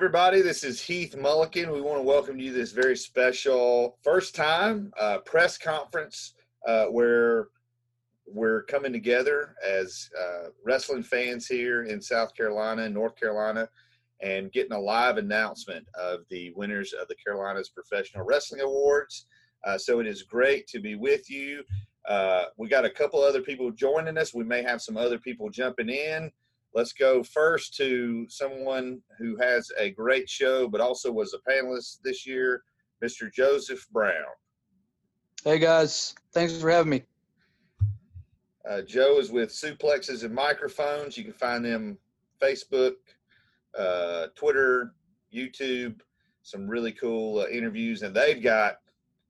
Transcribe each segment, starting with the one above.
everybody. This is Heath Mullikin. We want to welcome you to this very special first time uh, press conference uh, where we're coming together as uh, wrestling fans here in South Carolina and North Carolina and getting a live announcement of the winners of the Carolinas Professional Wrestling Awards. Uh, so it is great to be with you. Uh, we got a couple other people joining us. We may have some other people jumping in. Let's go first to someone who has a great show, but also was a panelist this year, Mr. Joseph Brown. Hey guys, thanks for having me. Uh, Joe is with Suplexes and Microphones. You can find them Facebook, uh, Twitter, YouTube. Some really cool uh, interviews, and they've got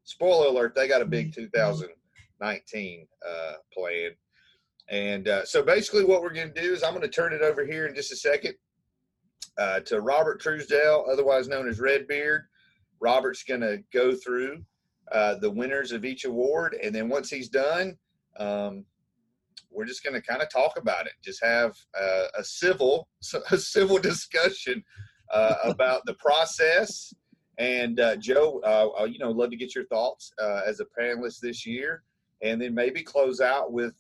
spoiler alert. They got a big 2019 uh, plan and uh, so basically, what we're going to do is I'm going to turn it over here in just a second uh, to Robert Truesdale, otherwise known as Redbeard. Robert's going to go through uh, the winners of each award, and then once he's done, um, we're just going to kind of talk about it. Just have uh, a civil a civil discussion uh, about the process. And uh, Joe, you know, love to get your thoughts as a panelist this year, and then maybe close out with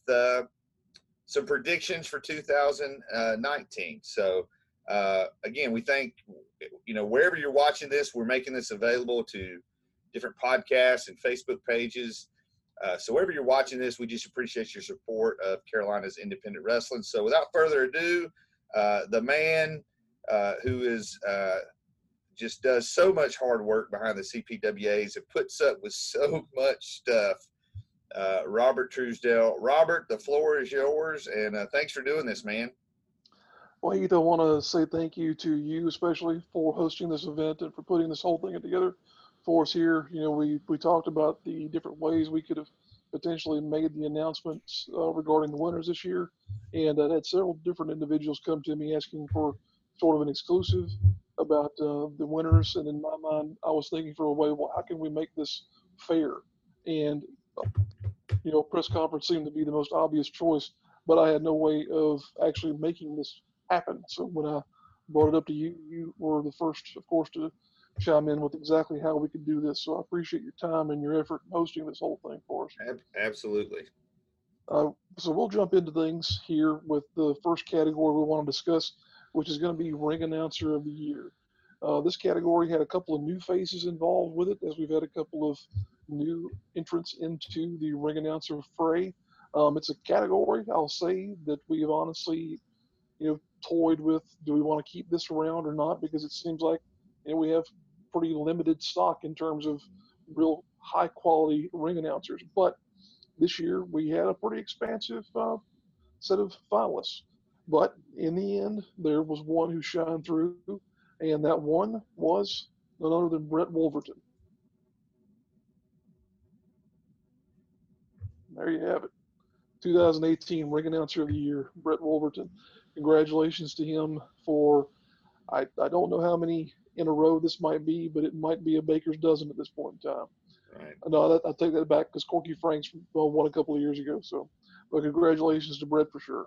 some predictions for 2019. So uh, again, we thank you know wherever you're watching this, we're making this available to different podcasts and Facebook pages. Uh, so wherever you're watching this, we just appreciate your support of Carolina's independent wrestling. So without further ado, uh, the man uh, who is uh, just does so much hard work behind the CPWAs and puts up with so much stuff uh, Robert Truesdale. Robert, the floor is yours, and uh, thanks for doing this, man. Well, Heath, I want to say thank you to you, especially for hosting this event and for putting this whole thing together for us here. You know, we, we talked about the different ways we could have potentially made the announcements uh, regarding the winners this year, and I had several different individuals come to me asking for sort of an exclusive about uh, the winners. And in my mind, I was thinking for a way, well, how can we make this fair? And you know, press conference seemed to be the most obvious choice, but I had no way of actually making this happen. So when I brought it up to you, you were the first, of course, to chime in with exactly how we could do this. So I appreciate your time and your effort in hosting this whole thing for us. Absolutely. Uh, so we'll jump into things here with the first category we want to discuss, which is going to be ring announcer of the year. Uh, this category had a couple of new faces involved with it, as we've had a couple of new entrance into the ring announcer fray. Um, it's a category I'll say that we have honestly, you know, toyed with. Do we want to keep this around or not? Because it seems like you know, we have pretty limited stock in terms of real high quality ring announcers. But this year we had a pretty expansive uh, set of finalists. But in the end, there was one who shined through, and that one was none other than Brett Wolverton. There you have it. 2018 Ring Announcer of the Year, Brett Wolverton. Congratulations to him for, I, I don't know how many in a row this might be, but it might be a baker's dozen at this point in time. Right. No, that, I take that back because Corky Franks uh, won a couple of years ago. So, but congratulations to Brett for sure.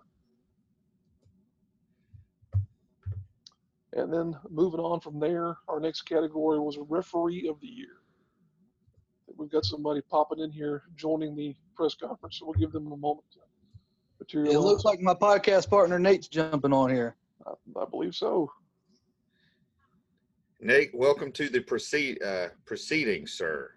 And then moving on from there, our next category was referee of the year we've got somebody popping in here joining the press conference, so we'll give them a moment to materialize. It looks like my podcast partner Nate's jumping on here. I, I believe so. Nate, welcome to the proceed uh, proceedings, sir.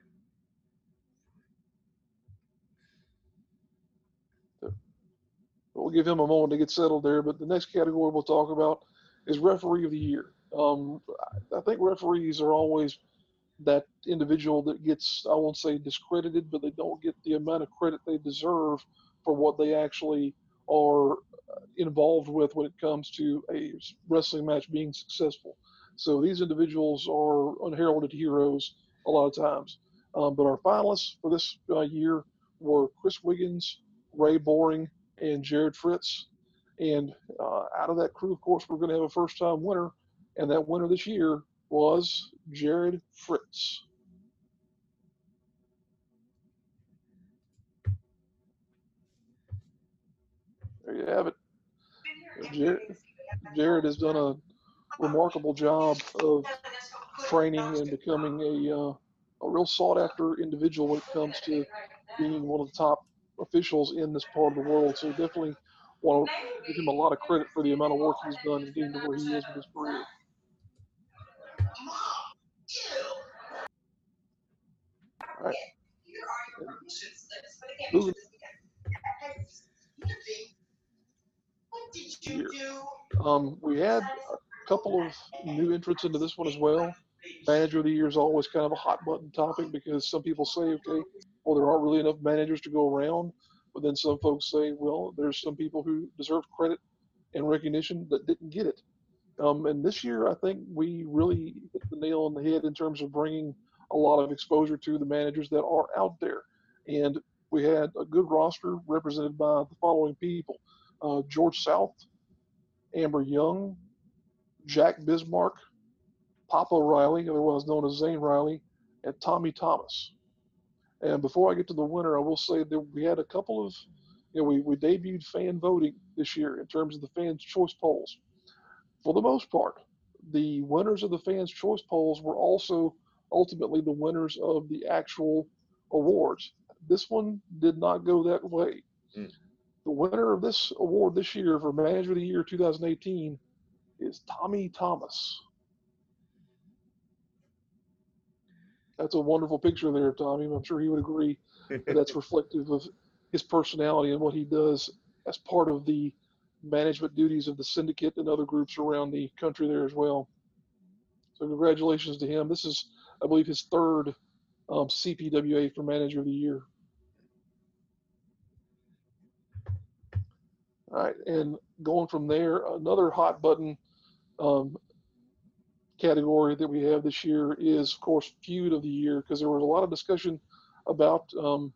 We'll give him a moment to get settled there. But the next category we'll talk about is referee of the year. Um, I think referees are always that individual that gets, I won't say discredited, but they don't get the amount of credit they deserve for what they actually are uh, involved with when it comes to a wrestling match being successful. So these individuals are unheralded heroes a lot of times. Um, but our finalists for this uh, year were Chris Wiggins, Ray Boring, and Jared Fritz. And uh, out of that crew, of course, we're going to have a first time winner. And that winner this year was Jared Fritz. There you have it. Jared, Jared has done a remarkable job of training and becoming a, uh, a real sought after individual when it comes to being one of the top officials in this part of the world. So definitely want to give him a lot of credit for the amount of work he's done and getting to where he is with his career. All Um, we had a couple of new entrants into this one as well. Manager of the year is always kind of a hot button topic because some people say, okay, well, there aren't really enough managers to go around. But then some folks say, well, there's some people who deserve credit and recognition that didn't get it. Um, and this year, I think we really hit the nail on the head in terms of bringing a lot of exposure to the managers that are out there. And we had a good roster represented by the following people uh, George South, Amber Young, Jack Bismarck, Papa Riley, otherwise known as Zane Riley, and Tommy Thomas. And before I get to the winner, I will say that we had a couple of, you know, we, we debuted fan voting this year in terms of the fans' choice polls. For the most part, the winners of the fans' choice polls were also ultimately the winners of the actual awards. This one did not go that way. Mm. The winner of this award this year for Manager of the Year 2018 is Tommy Thomas. That's a wonderful picture there, Tommy. I'm sure he would agree that that's reflective of his personality and what he does as part of the management duties of the syndicate and other groups around the country there as well. So congratulations to him. This is, I believe, his third um, CPWA for Manager of the Year. All right, and going from there, another hot button um, category that we have this year is, of course, feud of the year, because there was a lot of discussion about um,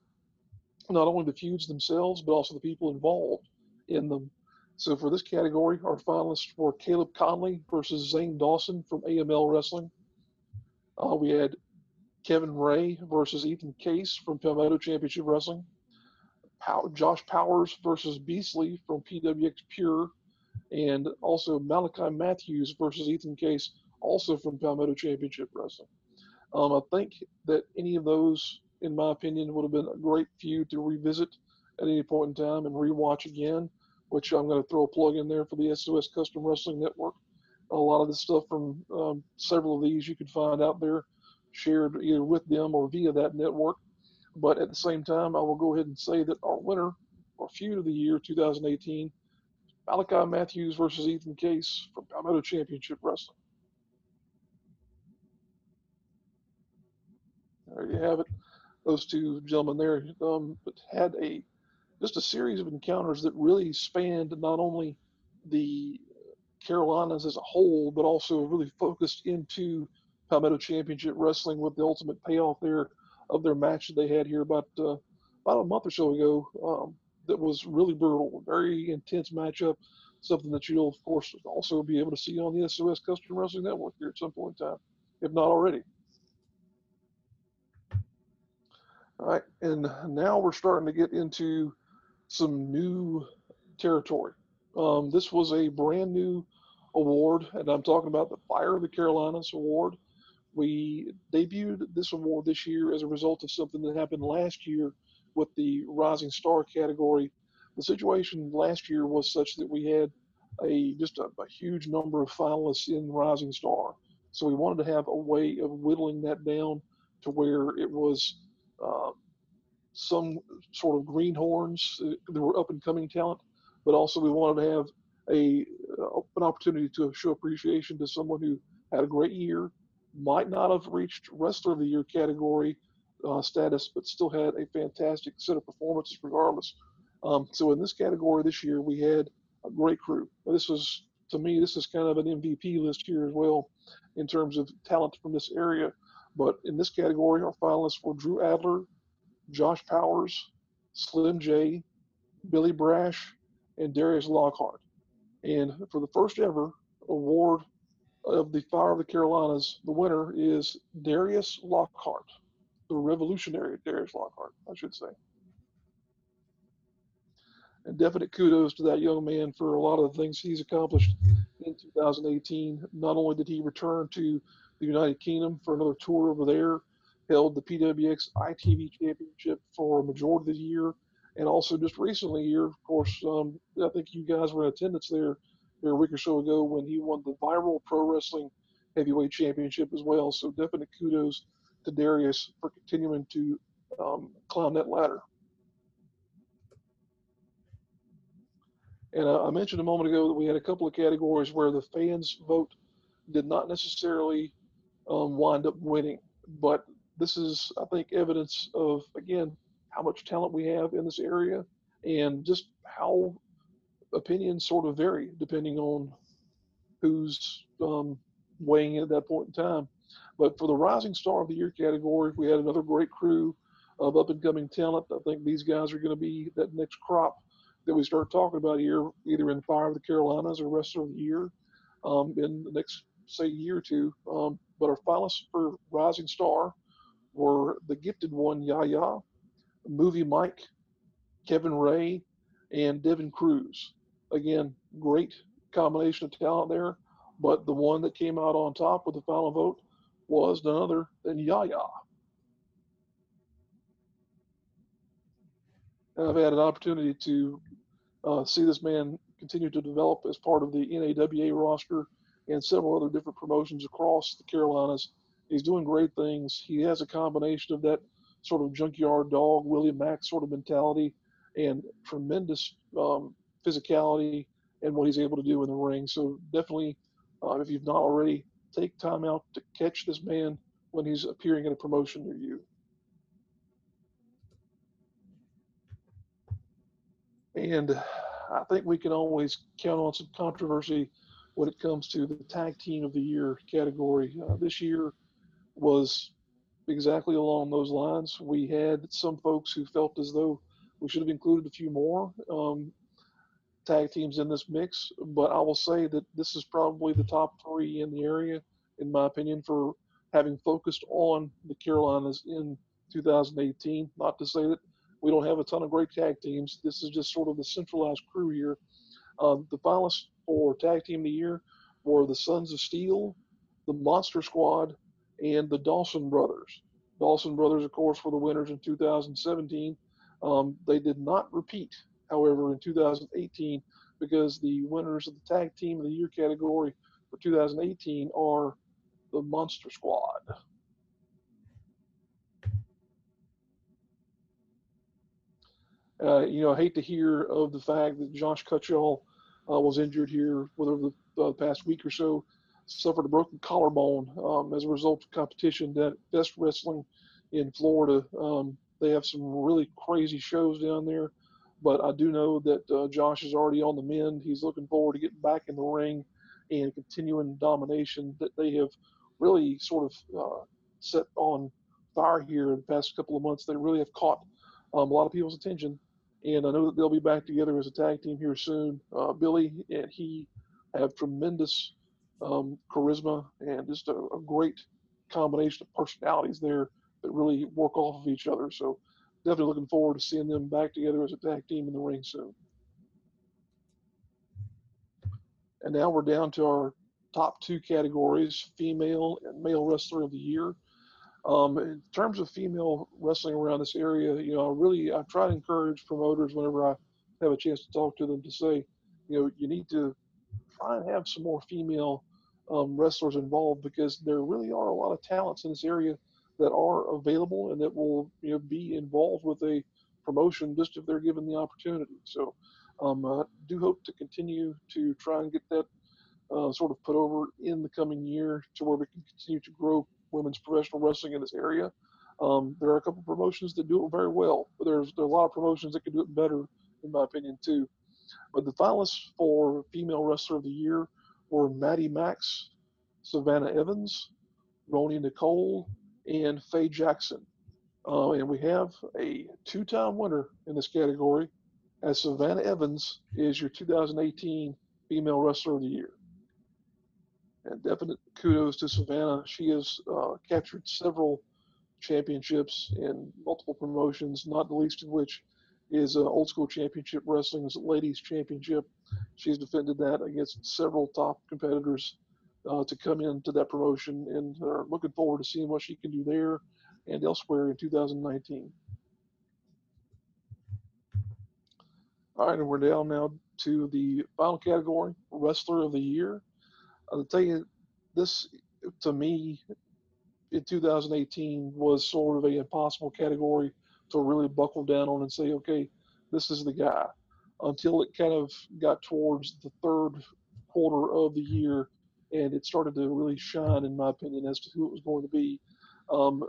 not only the feuds themselves, but also the people involved in them. So for this category, our finalists were Caleb Conley versus Zane Dawson from AML Wrestling. Uh, we had Kevin Ray versus Ethan Case from Palmetto Championship Wrestling. Pow- Josh Powers versus Beasley from PWX Pure. And also Malachi Matthews versus Ethan Case, also from Palmetto Championship Wrestling. Um, I think that any of those, in my opinion, would have been a great feud to revisit at any point in time and rewatch again, which I'm going to throw a plug in there for the SOS Custom Wrestling Network. A lot of the stuff from um, several of these you can find out there shared either with them or via that network. But at the same time, I will go ahead and say that our winner, our feud of the year 2018, Malachi Matthews versus Ethan Case from Palmetto Championship Wrestling. There you have it. Those two gentlemen there um, had a just a series of encounters that really spanned not only the Carolinas as a whole, but also really focused into Palmetto Championship Wrestling with the ultimate payoff there of their match that they had here about uh, about a month or so ago. Um, that was really brutal, very intense matchup. Something that you'll of course also be able to see on the SOS Custom Wrestling Network here at some point in time, if not already. All right, and now we're starting to get into some new territory. Um, this was a brand new award, and I'm talking about the Fire of the Carolinas Award. We debuted this award this year as a result of something that happened last year with the Rising Star category. The situation last year was such that we had a just a, a huge number of finalists in Rising Star, so we wanted to have a way of whittling that down to where it was uh, some sort of greenhorns uh, that were up and coming talent, but also we wanted to have a uh, an opportunity to show appreciation to someone who had a great year, might not have reached wrestler of the year category uh, status, but still had a fantastic set of performances regardless. Um, so in this category this year, we had a great crew. This was to me, this is kind of an MVP list here as well in terms of talent from this area. But in this category, our finalists were Drew Adler, Josh Powers, Slim J, Billy Brash, and Darius Lockhart. And for the first ever award of the Fire of the Carolinas, the winner is Darius Lockhart, the revolutionary Darius Lockhart, I should say. And definite kudos to that young man for a lot of the things he's accomplished in 2018. Not only did he return to the United Kingdom for another tour over there, held the PWX ITV Championship for a majority of the year, and also just recently here, of course, um, I think you guys were in attendance there, there a week or so ago when he won the Viral Pro Wrestling Heavyweight Championship as well. So definite kudos to Darius for continuing to um, climb that ladder. And I mentioned a moment ago that we had a couple of categories where the fans' vote did not necessarily um, wind up winning. But this is, I think, evidence of, again, how much talent we have in this area and just how opinions sort of vary depending on who's um, weighing in at that point in time. But for the Rising Star of the Year category, we had another great crew of up and coming talent. I think these guys are going to be that next crop that we start talking about here, either in Fire of the Carolinas or Wrestler of the Year um, in the next, say, year or two. Um, but our finalists for Rising Star were the gifted one, Yaya, Movie Mike, Kevin Ray, and Devin Cruz. Again, great combination of talent there. But the one that came out on top with the final vote was none other than Yaya. And I've had an opportunity to uh, see this man continue to develop as part of the NAWA roster and several other different promotions across the Carolinas. He's doing great things. He has a combination of that sort of junkyard dog, William Mack sort of mentality, and tremendous um, physicality and what he's able to do in the ring. So definitely, uh, if you've not already, take time out to catch this man when he's appearing in a promotion near you. And I think we can always count on some controversy when it comes to the tag team of the year category. Uh, this year was exactly along those lines. We had some folks who felt as though we should have included a few more um, tag teams in this mix, but I will say that this is probably the top three in the area, in my opinion, for having focused on the Carolinas in 2018. Not to say that we don't have a ton of great tag teams. This is just sort of the centralized crew here. Um, the finalists for Tag Team of the Year were the Sons of Steel, the Monster Squad, and the Dawson Brothers. Dawson Brothers, of course, were the winners in 2017. Um, they did not repeat, however, in 2018 because the winners of the Tag Team of the Year category for 2018 are the Monster Squad. Uh, you know, I hate to hear of the fact that Josh Cutchall uh, was injured here within the uh, past week or so, suffered a broken collarbone um, as a result of competition at Best Wrestling in Florida. Um, they have some really crazy shows down there, but I do know that uh, Josh is already on the mend. He's looking forward to getting back in the ring and continuing domination that they have really sort of uh, set on fire here in the past couple of months. They really have caught um, a lot of people's attention and I know that they'll be back together as a tag team here soon. Uh, Billy and he have tremendous um, charisma and just a, a, great combination of personalities there that really work off of each other. So definitely looking forward to seeing them back together as a tag team in the ring soon. And now we're down to our top two categories, female and male wrestler of the year. Um, in terms of female wrestling around this area, you know, I really I try to encourage promoters whenever I have a chance to talk to them to say, you know, you need to try and have some more female um, wrestlers involved because there really are a lot of talents in this area that are available and that will you know be involved with a promotion just if they're given the opportunity. So um, I do hope to continue to try and get that uh, sort of put over in the coming year to where we can continue to grow women's professional wrestling in this area. Um, there are a couple promotions that do it very well, but there's there are a lot of promotions that can do it better, in my opinion, too. But the finalists for Female Wrestler of the Year were Maddie Max, Savannah Evans, Roni Nicole, and Faye Jackson. Uh, and we have a two-time winner in this category, as Savannah Evans is your 2018 Female Wrestler of the Year and definite kudos to Savannah. She has uh, captured several championships in multiple promotions, not the least of which is uh, Old School Championship Wrestling's Ladies Championship. She's defended that against several top competitors uh, to come into that promotion, and are looking forward to seeing what she can do there and elsewhere in 2019. All right, and we're down now to the final category, Wrestler of the Year. I'll tell you, this to me in 2018 was sort of a impossible category to really buckle down on and say, okay, this is the guy. Until it kind of got towards the third quarter of the year, and it started to really shine, in my opinion, as to who it was going to be. Um,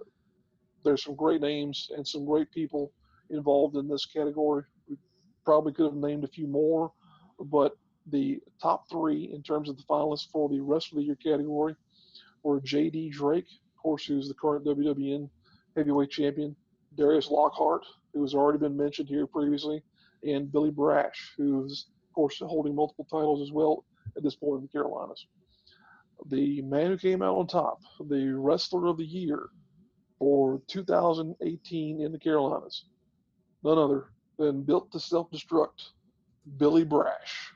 there's some great names and some great people involved in this category. We probably could have named a few more, but the top three in terms of the finalists for the Wrestler of the Year category were J.D. Drake, of course, who's the current WWN heavyweight champion, Darius Lockhart, who has already been mentioned here previously, and Billy Brash, who's, of course, holding multiple titles as well at this point in the Carolinas. The man who came out on top, the wrestler of the year for 2018 in the Carolinas, none other than built to self destruct, Billy Brash.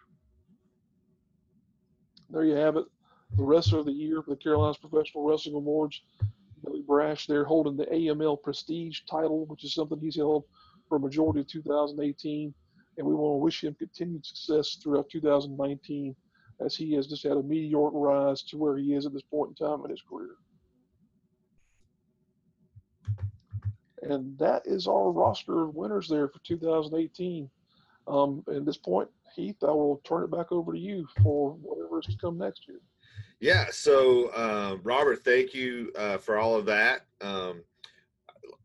There you have it. The wrestler of the year for the Carolinas Professional Wrestling Awards Billy Brash there holding the AML Prestige title, which is something he's held for a majority of 2018. And we want to wish him continued success throughout 2019 as he has just had a meteoric rise to where he is at this point in time in his career. And that is our roster of winners there for 2018. Um, at this point, Heath, I will turn it back over to you for whatever is to come next year. Yeah. So, uh, Robert, thank you uh, for all of that. Um,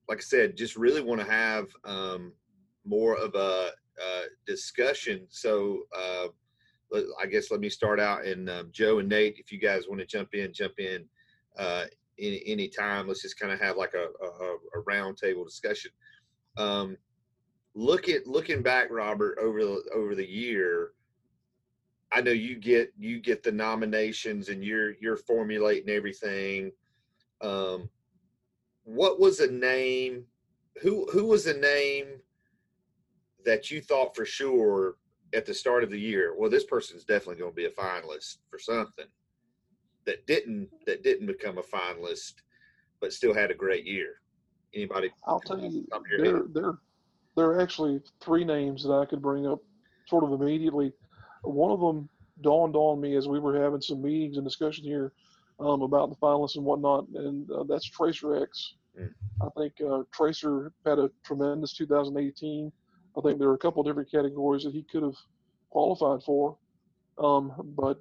like I said, just really want to have um, more of a, a discussion. So, uh, I guess let me start out. And um, Joe and Nate, if you guys want to jump in, jump in uh, any, any time. Let's just kind of have like a, a, a roundtable discussion. Um, look at looking back, Robert, over the over the year I know you get you get the nominations and you're you're formulating everything. Um, what was a name? Who who was a name that you thought for sure at the start of the year? Well, this person's definitely going to be a finalist for something. That didn't that didn't become a finalist, but still had a great year. Anybody? I'll tell you, there there there are actually three names that I could bring up sort of immediately one of them dawned on me as we were having some meetings and discussion here um, about the finalists and whatnot, and uh, that's Tracer X. Mm. I think uh, Tracer had a tremendous 2018. I think there are a couple of different categories that he could have qualified for, um, but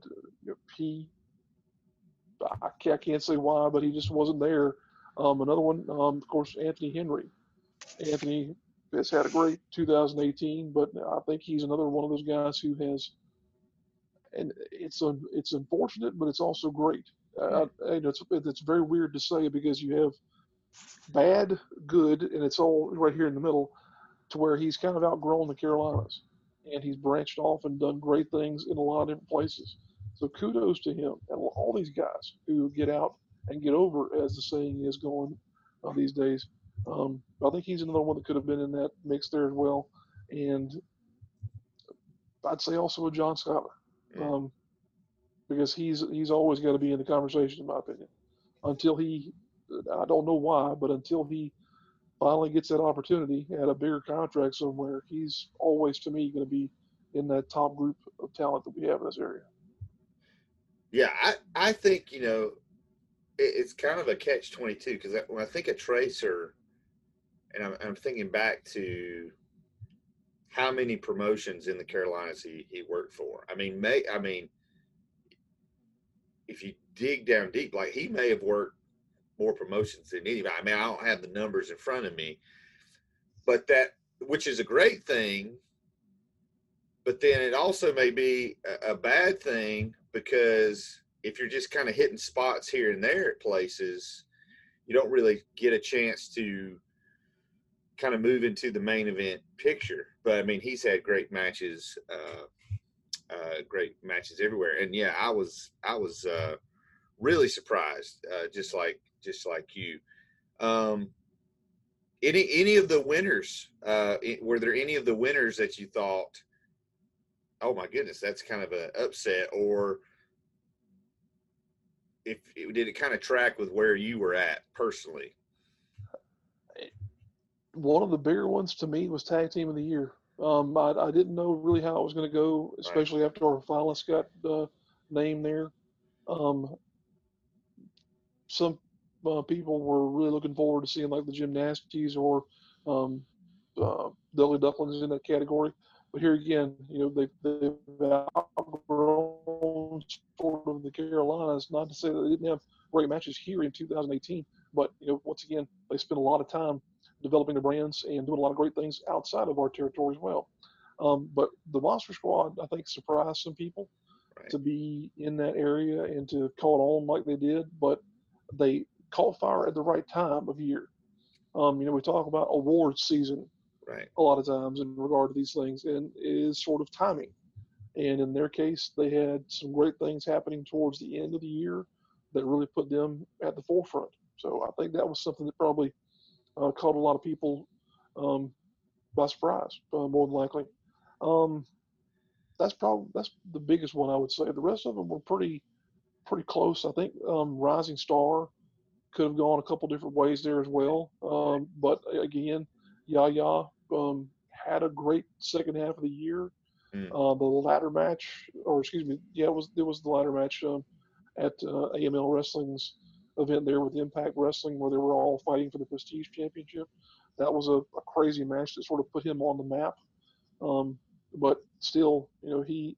he, I can't, I can't, say why, but he just wasn't there. Um, another one, um, of course, Anthony Henry. Anthony has had a great 2018, but I think he's another one of those guys who has and it's a, it's unfortunate, but it's also great. Uh, it's it's very weird to say because you have bad, good, and it's all right here in the middle, to where he's kind of outgrown the Carolinas, and he's branched off and done great things in a lot of different places. So kudos to him and all these guys who get out and get over, as the saying is going uh, these days. Um, I think he's another one that could have been in that mix there as well, and I'd say also a John Um, because he's he's always got to be in the conversation, in my opinion. Until he, I don't know why, but until he finally gets that opportunity at a bigger contract somewhere, he's always to me going to be in that top group of talent that we have in this area. Yeah, I I think you know it's kind of a catch twenty two because when I think of Tracer, and I'm, I'm thinking back to how many promotions in the Carolinas he, he worked for. I mean, may I mean, if you dig down deep, like he may have worked more promotions than anybody. I mean, I don't have the numbers in front of me, but that which is a great thing. But then it also may be a, a bad thing because if you're just kind of hitting spots here and there at places, you don't really get a chance to kind of move into the main event picture. But I mean, he's had great matches, uh, uh, great matches everywhere. And yeah, I was I was uh, really surprised, uh, just like just like you. Um, any any of the winners? Uh, were there any of the winners that you thought, oh my goodness, that's kind of an upset, or if did it kind of track with where you were at personally? One of the bigger ones to me was tag team of the year. Um, I, I didn't know really how it was going to go, especially right. after our finalists got uh, named there. Um, some uh, people were really looking forward to seeing like the gymnastics or um, uh, Ugly Ducklings in that category. But here again, you know, they've, they've outgrown sort of the Carolinas. Not to say that they didn't have great matches here in 2018, but you know, once again, they spent a lot of time developing their brands and doing a lot of great things outside of our territory as well. Um, but the Monster Squad, I think, surprised some people right. to be in that area and to call it on like they did. But they caught fire at the right time of year. Um, you know, we talk about awards season right. a lot of times in regard to these things, and it is sort of timing. And in their case, they had some great things happening towards the end of the year that really put them at the forefront. So I think that was something that probably uh, caught a lot of people um, by surprise, uh, more than likely. Um, that's probably that's the biggest one I would say. The rest of them were pretty pretty close. I think um, Rising Star could have gone a couple different ways there as well. Um, but again, Yaya um, had a great second half of the year. Mm. Uh, the ladder match, or excuse me, yeah, it was it was the ladder match um, at uh, AML Wrestling's event there with Impact Wrestling, where they were all fighting for the Prestige Championship. That was a, a crazy match that sort of put him on the map. Um, but still, you know, he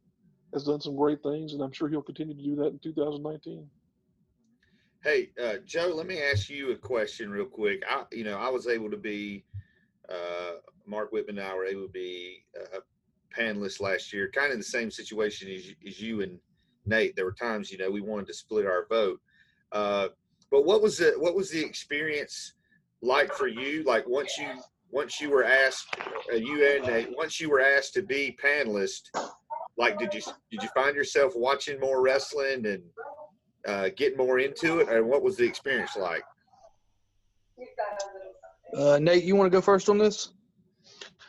has done some great things, and I'm sure he'll continue to do that in 2019. Hey, uh, Joe, let me ask you a question real quick. I, you know, I was able to be, uh, Mark Whitman and I were able to be a panelist last year, kind of the same situation as, as you and Nate. There were times, you know, we wanted to split our vote. Uh, but what was the what was the experience like for you? Like once you once you were asked, uh, you and Nate, once you were asked to be panelist, like did you did you find yourself watching more wrestling and uh, get more into it, and what was the experience like? Uh, Nate, you want to go first on this?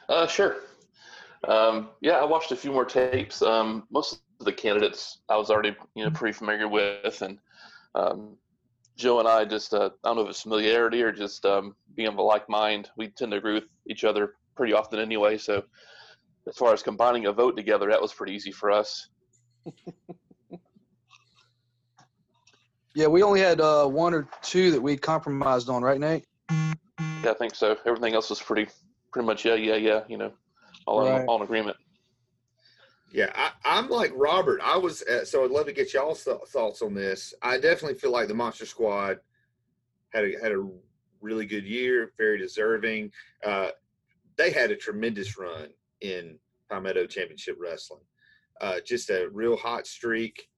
Uh, sure. Um, yeah, I watched a few more tapes. Um, most of the candidates I was already, you know, pretty familiar with, and um, Joe and I just, uh, I don't know if it's familiarity or just um, being of a like mind. We tend to agree with each other pretty often anyway. So, as far as combining a vote together, that was pretty easy for us. Yeah, we only had uh, one or two that we compromised on, right, Nate? Yeah, I think so. Everything else was pretty, pretty much yeah, yeah, yeah. You know, all right. in, all in agreement. Yeah, I, am like Robert. I was uh, so I'd love to get y'all's th- thoughts on this. I definitely feel like the Monster Squad had a, had a really good year, very deserving. Uh, they had a tremendous run in Palmetto Championship Wrestling. Uh, just a real hot streak.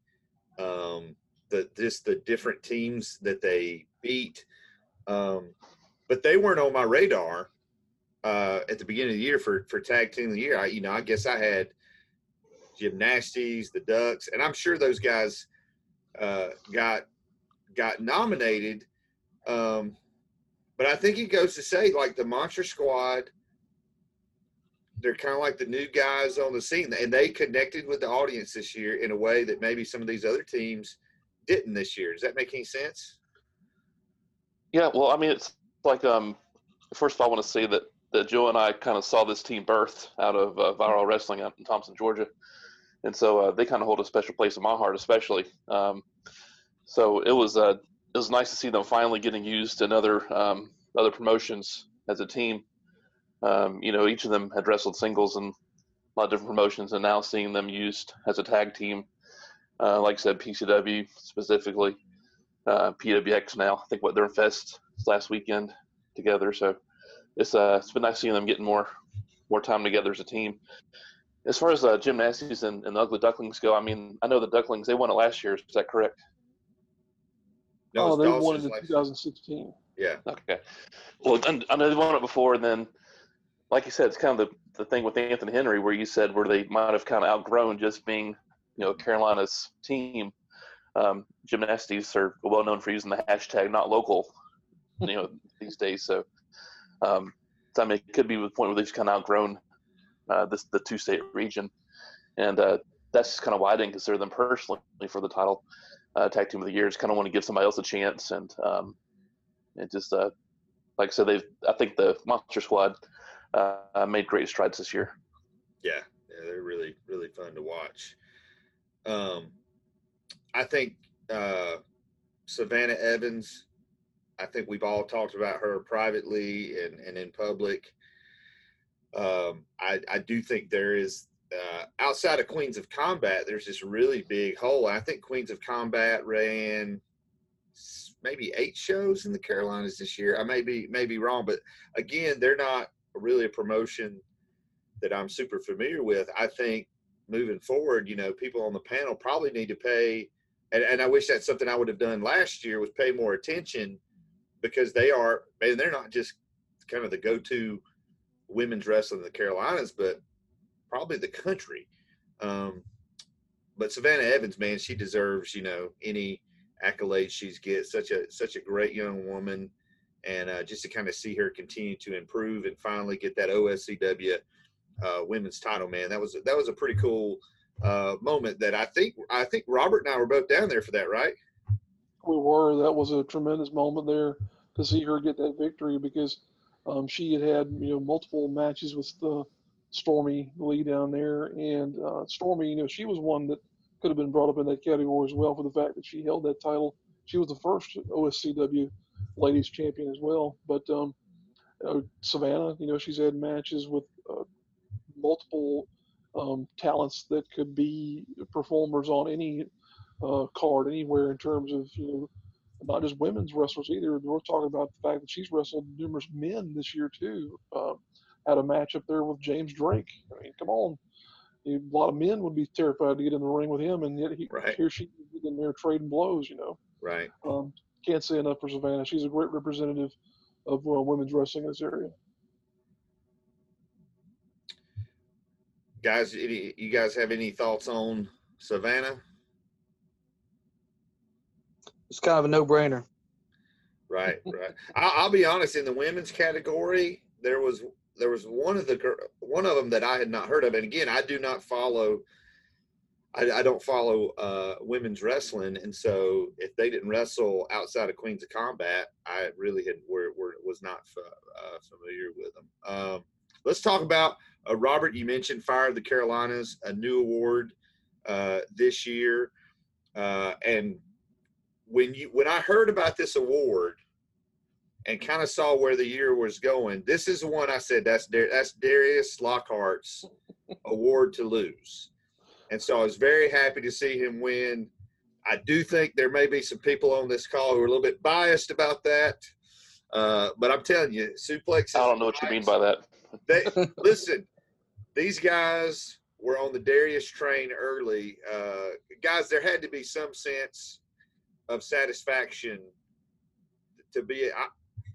Um, the just the different teams that they beat. Um, but they weren't on my radar uh, at the beginning of the year for for tag team of the year. I you know I guess I had gymnastics, the Ducks, and I'm sure those guys uh, got got nominated. Um, but I think it goes to say like the Monster Squad. They're kind of like the new guys on the scene, and they connected with the audience this year in a way that maybe some of these other teams didn't this year. Does that make any sense? Yeah, well, I mean, it's like um, first of all, I want to say that that Joe and I kind of saw this team birth out of uh, Viral Wrestling out in Thompson, Georgia, and so uh, they kind of hold a special place in my heart, especially. Um, so it was uh, it was nice to see them finally getting used in other um, other promotions as a team. Um, you know, each of them had wrestled singles and a lot of different promotions, and now seeing them used as a tag team uh, like I said, PCW specifically, uh, PWX now. I think what they're in Fest last weekend together. So it's uh, it's been nice seeing them getting more more time together as a team. As far as uh, gymnastics and, and the Ugly Ducklings go, I mean, I know the Ducklings they won it last year. Is that correct? No, oh, they won it in 2016. Yeah. Okay. Well, I know they won it before, and then, like you said, it's kind of the, the thing with Anthony Henry where you said where they might have kind of outgrown just being you know Carolina's team, um, gymnastics are well known for using the hashtag not local, you know these days. So Um, so, I mean, it could be the point where they've kind of outgrown uh, this the two state region, and uh, that's just kind of why I didn't consider them personally for the title uh, tag team of the year. Just kind of want to give somebody else a chance, and um, it just uh, like I said, they've I think the Monster Squad uh, made great strides this year. Yeah, yeah, they're really really fun to watch. Um, I think uh, Savannah Evans. I think we've all talked about her privately and, and in public. Um, I, I do think there is uh, outside of Queens of Combat, there's this really big hole. I think Queens of Combat ran maybe eight shows in the Carolinas this year. I may be may be wrong, but again, they're not really a promotion that I'm super familiar with. I think moving forward, you know, people on the panel probably need to pay, and, and I wish that's something I would have done last year was pay more attention because they are, and they're not just kind of the go-to women's wrestling in the Carolinas, but probably the country. Um, but Savannah Evans, man, she deserves, you know, any accolades she's get. Such a such a great young woman, and uh, just to kind of see her continue to improve and finally get that OSCW uh, women's title, man, that was that was a pretty cool uh, moment. That I think I think Robert and I were both down there for that, right? We were. That was a tremendous moment there to see her get that victory because um, she had had you know multiple matches with the Stormy Lee down there, and uh, Stormy, you know, she was one that could have been brought up in that category as well for the fact that she held that title. She was the first OSCW ladies champion as well. But um, uh, Savannah, you know, she's had matches with uh, multiple um, talents that could be performers on any uh, card anywhere in terms of you know not just women's wrestlers either. We're talking about the fact that she's wrestled numerous men this year too. Uh, had a match up there with James Drake. I mean, come on. A lot of men would be terrified to get in the ring with him, and yet he, right. here she is in there trading blows, you know. Right. Um, can't say enough for Savannah. She's a great representative of uh, women's wrestling in this area. Guys, you guys have any thoughts on Savannah? It's kind of a no-brainer. Right, right. I'll, I'll be honest. In the women's category, there was there was one of the one of them that I had not heard of, and again, I do not follow. I, I don't follow uh, women's wrestling, and so if they didn't wrestle outside of Queens of Combat, I really had were, were was not uh, familiar with them. Um, let's talk about uh, Robert. You mentioned Fire of the Carolinas, a new award uh, this year, uh, and when you when I heard about this award, and kind of saw where the year was going. This is the one I said that's Dar- that's Darius Lockhart's award to lose, and so I was very happy to see him win. I do think there may be some people on this call who are a little bit biased about that, uh, but I'm telling you, suplex. I don't know what you mean by that. They, listen, these guys were on the Darius train early. Uh, guys, there had to be some sense of satisfaction to be. I,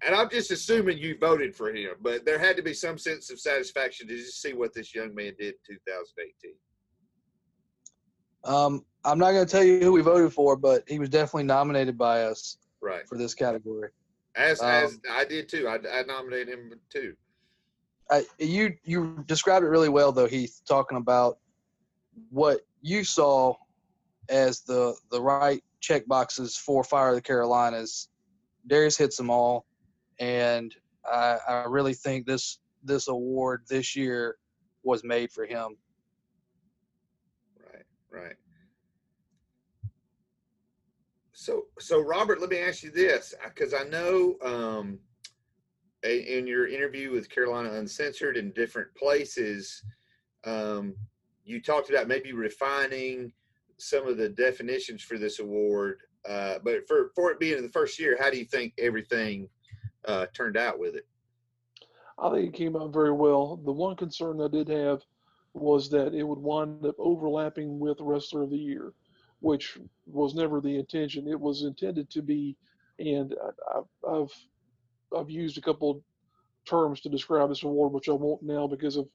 and I'm just assuming you voted for him, but there had to be some sense of satisfaction to just see what this young man did in 2018. Um, I'm not going to tell you who we voted for, but he was definitely nominated by us right for this category. As Um, as I did too. I, I nominated him too. I, you you described it really well though, Heath, talking about what you saw as the the right check boxes for Fire of the Carolinas. Darius hits them all, and I, I really think this this award this year was made for him. Right, right. So, so Robert, let me ask you this, because I know um, in your interview with Carolina Uncensored in different places, um, you talked about maybe refining some of the definitions for this award. Uh, but for for it being in the first year, how do you think everything uh, turned out with it? I think it came out very well. The one concern I did have was that it would wind up overlapping with Wrestler of the Year, which was never the intention. It was intended to be, and I, I've I've used a couple terms to describe this award, which I won't now because of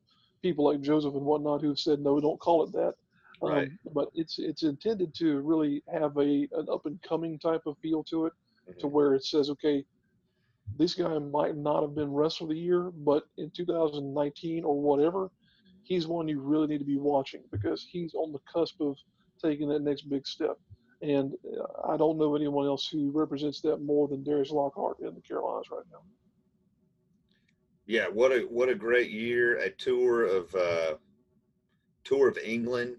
people like Joseph and whatnot who've said no, don't call it that. Right. Um, but it's it's intended to really have a an up and coming type of feel to it, to Mhm. where it says, okay, this guy might not have been wrestler of the year, but in 2019 or whatever, he's one you really need to be watching because he's on the cusp of taking that next big step. And uh, I don't know anyone else who represents that more than Darius Lockhart in the Carolinas right now. Yeah, what a what a great year! A tour of uh, tour of England.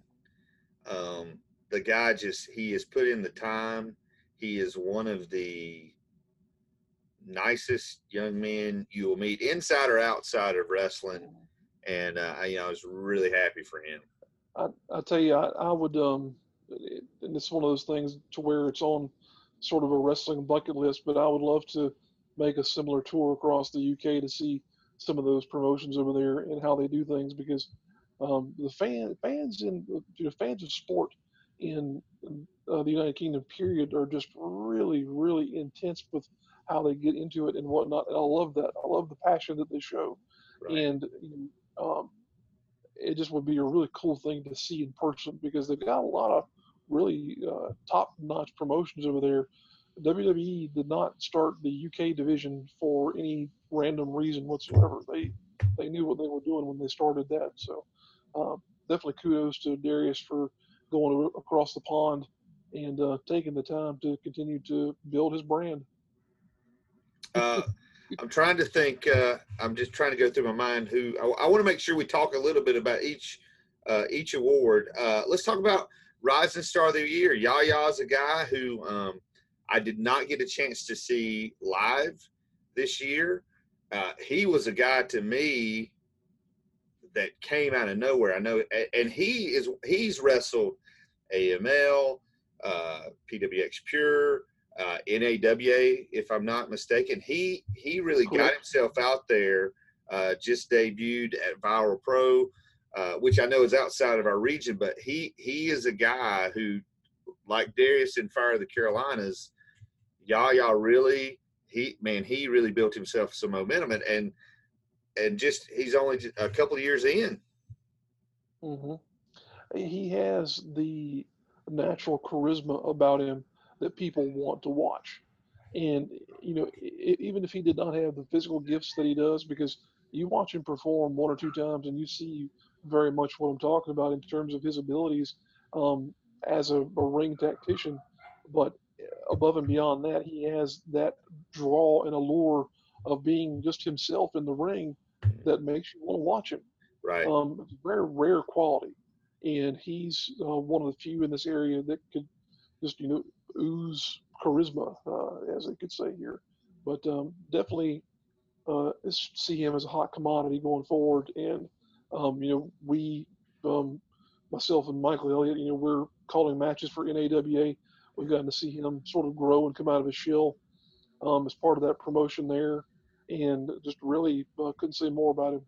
Um, the guy just he has put in the time. He is one of the nicest young men you will meet, inside or outside of wrestling. And uh, I, you know, I was really happy for him. I, I tell you, I, I would, um, and it's one of those things to where it's on sort of a wrestling bucket list, but I would love to make a similar tour across the UK to see some of those promotions over there and how they do things because um, the fan fans in you know, fans of sport in uh, the United Kingdom period are just really really intense with how they get into it and whatnot. And I love that. I love the passion that they show, right. and um, it just would be a really cool thing to see in person because they've got a lot of really uh, top-notch promotions over there. WWE did not start the UK division for any random reason whatsoever. They they knew what they were doing when they started that. So um, definitely kudos to Darius for going across the pond and uh, taking the time to continue to build his brand. Uh, I'm trying to think. Uh, I'm just trying to go through my mind. Who I, I want to make sure we talk a little bit about each uh, each award. Uh, let's talk about Rising Star of the Year. Yaya is a guy who um, I did not get a chance to see live this year. Uh, he was a guy to me that came out of nowhere. I know, and he is he's wrestled AML, uh, PWX Pure, uh, NAWA, if I'm not mistaken. He he really got himself out there. Uh, just debuted at Viral Pro, uh, which I know is outside of our region, but he he is a guy who, like Darius in Fire of the Carolinas, y'all y'all really he man he really built himself some momentum and and, and just he's only a couple of years in. Mm-hmm. He has the natural charisma about him that people want to watch. And you know, even if he did not have the physical gifts that he does, because you watch him perform one or two times, and you see very much what I'm talking about in terms of his abilities um, as a, a ring tactician. But above and beyond that, he has that draw and allure of being just himself in the ring that makes you want to watch him. Right. Um, very rare quality, and he's uh, one of the few in this area that could just you know ooze charisma, uh, as they could say here. But um, definitely uh, see him as a hot commodity going forward. And um, you know, we, um, myself and Michael Elliott, you know, we're calling matches for NAWA. We've gotten to see him sort of grow and come out of his shell um, as part of that promotion there, and just really uh, couldn't say more about him.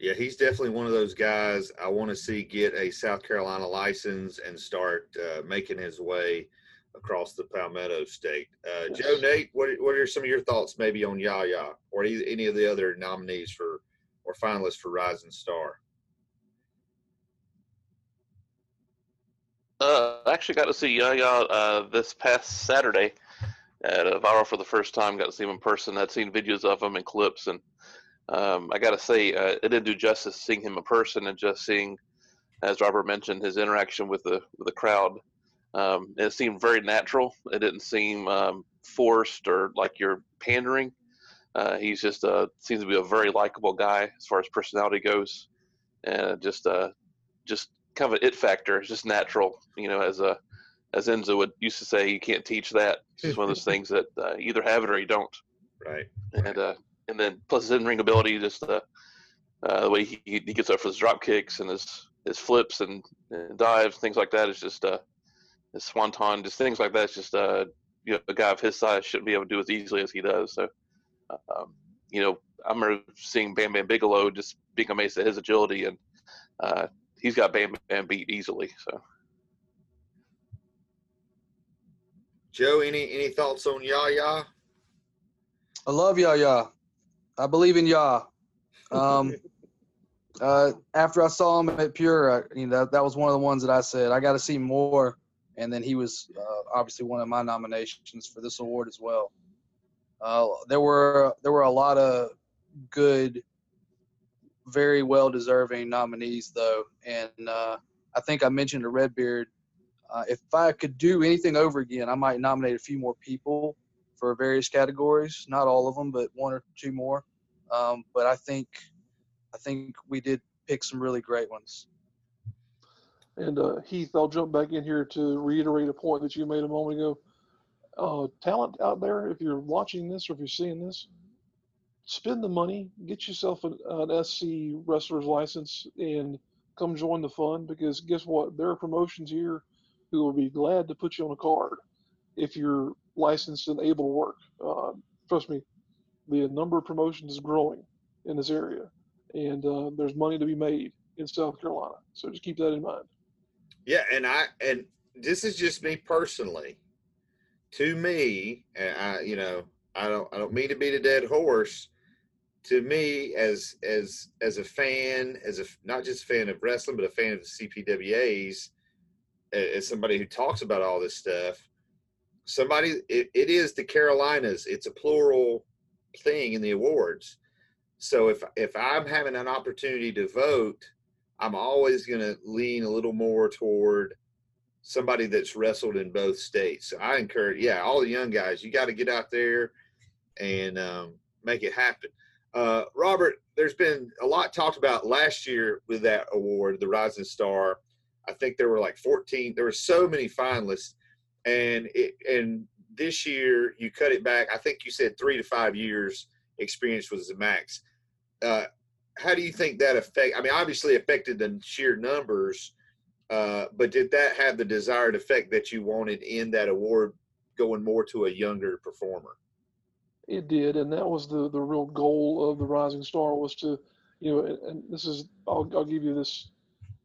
Yeah, he's definitely one of those guys I want to see get a South Carolina license and start uh, making his way across the Palmetto State. Uh, yes. Joe, Nate, what what are some of your thoughts maybe on Yaya or any of the other nominees for or finalists for Rising Star? Uh, I actually got to see Yaya uh, this past Saturday at a viral for the first time. Got to see him in person. I'd seen videos of him and clips, and um, I got to say, uh, it didn't do justice seeing him in person and just seeing, as Robert mentioned, his interaction with the with the crowd. Um, it seemed very natural. It didn't seem um, forced or like you're pandering. Uh, he's just uh, seems to be a very likable guy as far as personality goes, and just uh, just kind of an it factor. It's just natural, you know. As a as Enzo would used to say, you can't teach that. It's just one of those things that uh, either have it or you don't. Right. And uh, and then plus his in-ring ability, just the uh, the way he, he gets up for his drop kicks and his his flips and, and dives, things like that is just uh, his swanton, just things like that. It's just uh, you know, a guy of his size shouldn't be able to do as easily as he does. So, um, you know, I remember seeing Bam Bam Bigelow just being amazed at his agility, and uh, he's got Bam Bam beat easily. So. Joe, any any thoughts on Yaya? I love Yaya. I believe in Yah. Um, uh, after I saw him at Pure, I, you know that, that was one of the ones that I said I got to see more, and then he was uh, obviously one of my nominations for this award as well. Uh, there were there were a lot of good, very well deserving nominees though, and uh, I think I mentioned to Redbeard. Uh, if I could do anything over again, I might nominate a few more people for various categories. Not all of them, but one or two more. Um, but I think I think we did pick some really great ones. And uh, Heath, I'll jump back in here to reiterate a point that you made a moment ago. Uh, talent out there, if you're watching this or if you're seeing this, spend the money, get yourself an, an SC wrestler's license, and come join the fun. Because guess what? There are promotions here who will be glad to put you on a card if you're licensed and able to work. Uh, trust me, the number of promotions is growing in this area, and uh, there's money to be made in South Carolina. So just keep that in mind. Yeah, and I and this is just me personally. To me, and I you know I don't I don't mean to beat a dead horse. To me, as as as a fan, as a not just a fan of wrestling, but a fan of the CPWAs, as somebody who talks about all this stuff, somebody it, it is the Carolinas. It's a plural thing in the awards. So if if I'm having an opportunity to vote, I'm always going to lean a little more toward somebody that's wrestled in both states. So I encourage, yeah, all the young guys, you got to get out there and um, make it happen. Uh, Robert, there's been a lot talked about last year with that award, the Rising Star. I think there were like 14. There were so many finalists, and it, and this year you cut it back. I think you said three to five years experience was the max. Uh, how do you think that affect? I mean, obviously affected the sheer numbers, uh, but did that have the desired effect that you wanted in that award, going more to a younger performer? It did, and that was the the real goal of the Rising Star was to, you know, and, and this is I'll I'll give you this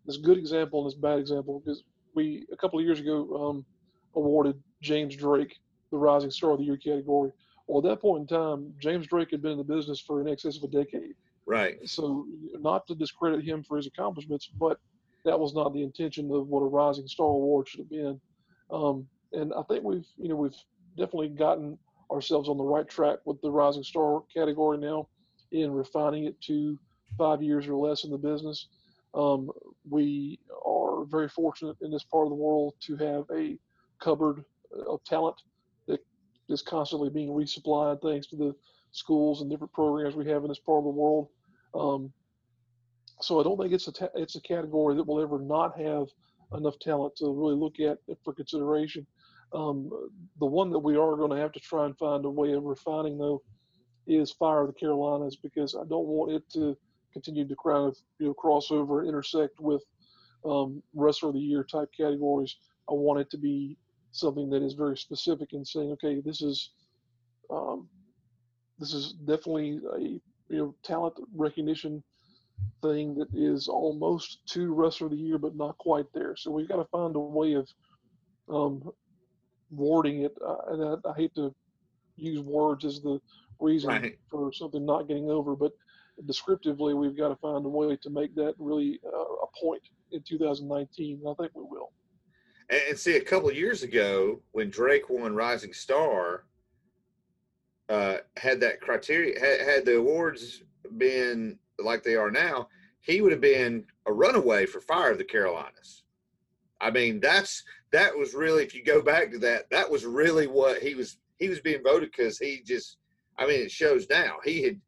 this good example and this bad example because we a couple of years ago um, awarded James Drake the Rising Star of the Year category. Well, at that point in time, James Drake had been in the business for in excess of a decade. Right. So, not to discredit him for his accomplishments, but that was not the intention of what a Rising Star Award should have been. Um, and I think we've, you know, we've definitely gotten ourselves on the right track with the Rising Star category now, in refining it to five years or less in the business. Um, we are very fortunate in this part of the world to have a cupboard of talent that is constantly being resupplied thanks to the schools and different programs we have in this part of the world. Um, so I don't think it's a ta- it's a category that will ever not have enough talent to really look at for consideration. Um, the one that we are going to have to try and find a way of refining though is Fire of the Carolinas because I don't want it to continue to kind of you know cross over intersect with um, Wrestler of the Year type categories. I want it to be something that is very specific in saying, okay, this is um, this is definitely a you know talent recognition thing that is almost to wrestler of the year, but not quite there. So we've got to find a way of um, wording it. Uh, and I, I, hate to use words as the reason right. for something not getting over, but descriptively, we've got to find a way to make that really uh, a point in 2019. And I think we will. And, and see, a couple years ago, when Drake won Rising Star, uh, had that criteria, had, had the awards been like they are now, he would have been a runaway for Fire of the Carolinas. I mean, that's that was really, if you go back to that, that was really what he was. He was being voted because he just, I mean, it shows now. He had,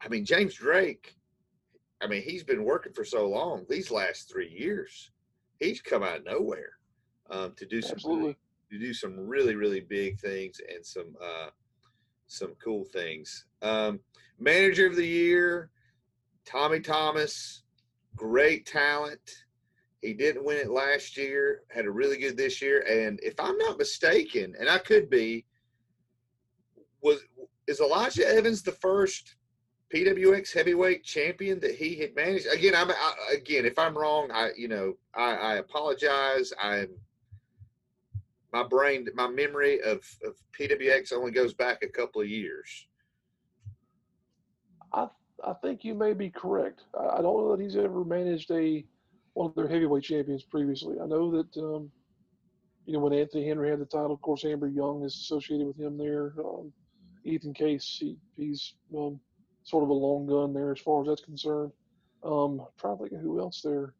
I mean, James Drake. I mean, he's been working for so long. These last three years, he's come out of nowhere um, to do some Absolutely. to do some really really big things and some uh, some cool things. Um, manager of the year, Tommy Thomas, great talent. He didn't win it last year, had a really good this year. And if I'm not mistaken, and I could be, was is Elijah Evans the first PWX heavyweight champion that he had managed? Again, I'm I, again, if I'm wrong, I you know I, I apologize. I'm my brain, my memory of, of PWX only goes back a couple of years. I I think you may be correct. I, I don't know that he's ever managed a one of their heavyweight champions previously. I know that um, you know when Anthony Henry had the title, of course Amber Young is associated with him there, um, Ethan Case, he, he's um, sort of a long gun there as far as that's concerned. Um, trying to think of who else there.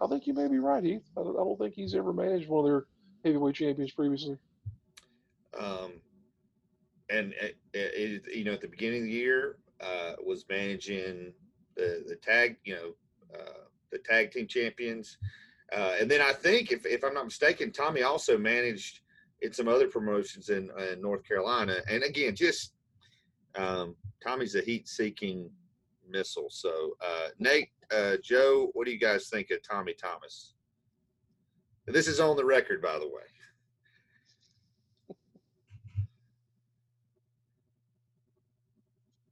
I think you may be right, Heath. I don't, I don't think he's ever managed one of their heavyweight champions previously. Um, and it, it, you know, at the beginning of the year, uh, was managing the the tag, you know, uh, the tag team champions, uh, and then I think, if if I'm not mistaken, Tommy also managed in some other promotions in, in North Carolina. And again, just um, Tommy's a heat-seeking missile. So, uh, Nate, uh, Joe, what do you guys think of Tommy Thomas? This is on the record, by the way.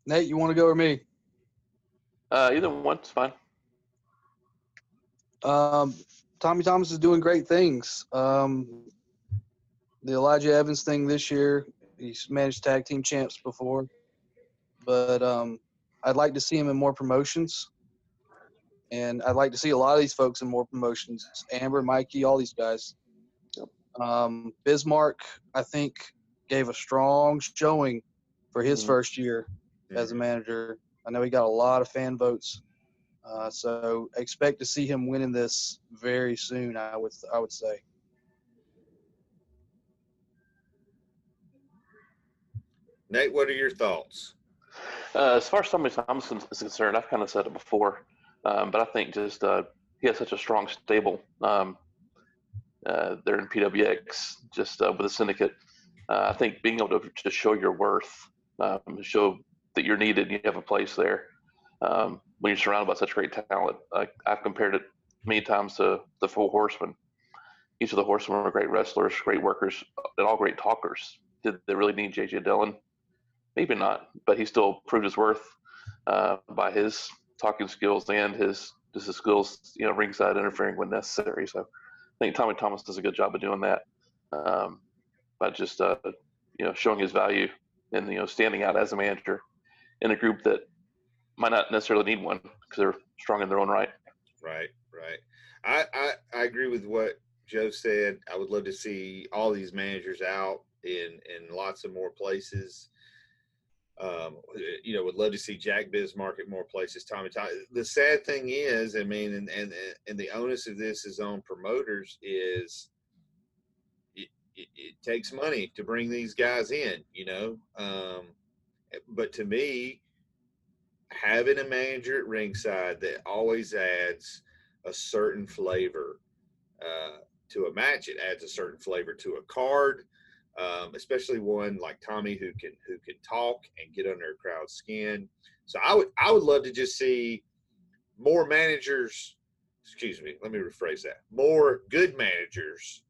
Nate, you want to go or me? Uh, either one's fine. Um, Tommy Thomas is doing great things. Um, the Elijah Evans thing this year, he's managed tag team champs before, but um, I'd like to see him in more promotions. And I'd like to see a lot of these folks in more promotions. Amber, Mikey, all these guys. Um, Bismarck, I think, gave a strong showing for his Mhm. first year as a manager. I know he got a lot of fan votes, uh, so expect to see him winning this very soon. I would I would say. Nate, what are your thoughts? Uh, as far as Tommy Thompson is concerned, I've kind of said it before, um, but I think just uh, he has such a strong stable um, uh, there in PWX, just uh, with the syndicate. Uh, I think being able to, show your worth, um, show that you're needed, and you have a place there. Um, when you're surrounded by such great talent, I've compared it many times to the Four Horsemen. Each of the Horsemen were great wrestlers, great workers, and all great talkers. Did they really need JJ Dillon? Maybe not, but he still proved his worth uh, by his talking skills and his just his skills, you know, ringside interfering when necessary. So I think Tommy Thomas does a good job of doing that, um, by just uh, you know showing his value and you know standing out as a manager in a group that might not necessarily need one because they're strong in their own right. Right, right. I, I I agree with what Joe said. I would love to see all these managers out in in lots of more places. Um, you know, would love to see Jack Bismarck at more places. Tommy, Tommy. The sad thing is, I mean, and and and the onus of this is on promoters. Is it, it, it takes money to bring these guys in, you know. Um, but to me, having a manager at ringside that always adds a certain flavor uh, to a match. It adds a certain flavor to a card, um, especially one like Tommy who can who can talk and get under a crowd's skin. So I would I would love to just see more managers. Excuse me, let me rephrase that. More good managers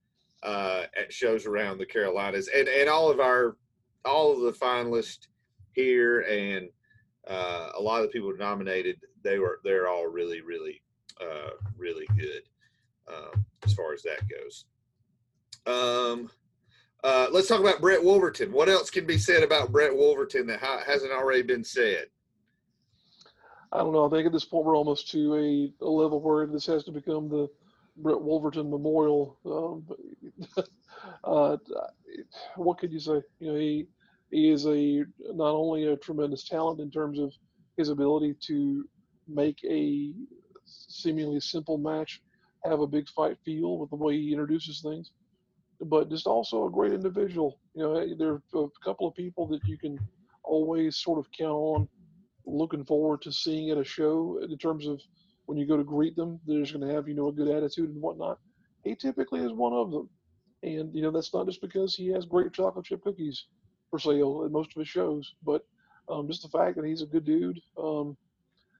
uh, at shows around the Carolinas, and and all of our all of the finalists here and uh, a lot of the people nominated they were they're all really really uh, really good um, as far as that goes. Um, uh, let's talk about Brett Wolverton. What else can be said about Brett Wolverton that ha- hasn't already been said? I don't know. I think at this point we're almost to a, a level where this has to become the Brett Wolverton Memorial. Um, uh, what could you say? You know, he he is a not only a tremendous talent in terms of his ability to make a seemingly simple match have a big fight feel with the way he introduces things, but just also a great individual. You know, there are a couple of people that you can always sort of count on looking forward to seeing at a show in terms of when you go to greet them, they're just going to have, you know, a good attitude and whatnot. He typically is one of them. And, you know, that's not just because he has great chocolate chip cookies for sale at most of his shows, but um, just the fact that he's a good dude um,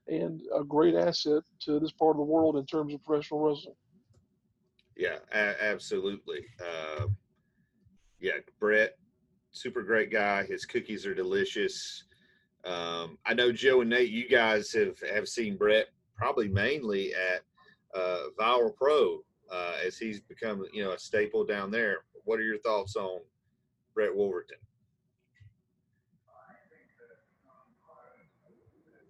and a great asset to this part of the world in terms of professional wrestling. Yeah, a- absolutely. Uh, yeah, Brett, super great guy. His cookies are delicious. Um, I know Joe and Nate, you guys have have seen Brett probably mainly at uh, Viral Pro uh, as he's become you know a staple down there. What are your thoughts on Brett Wolverton?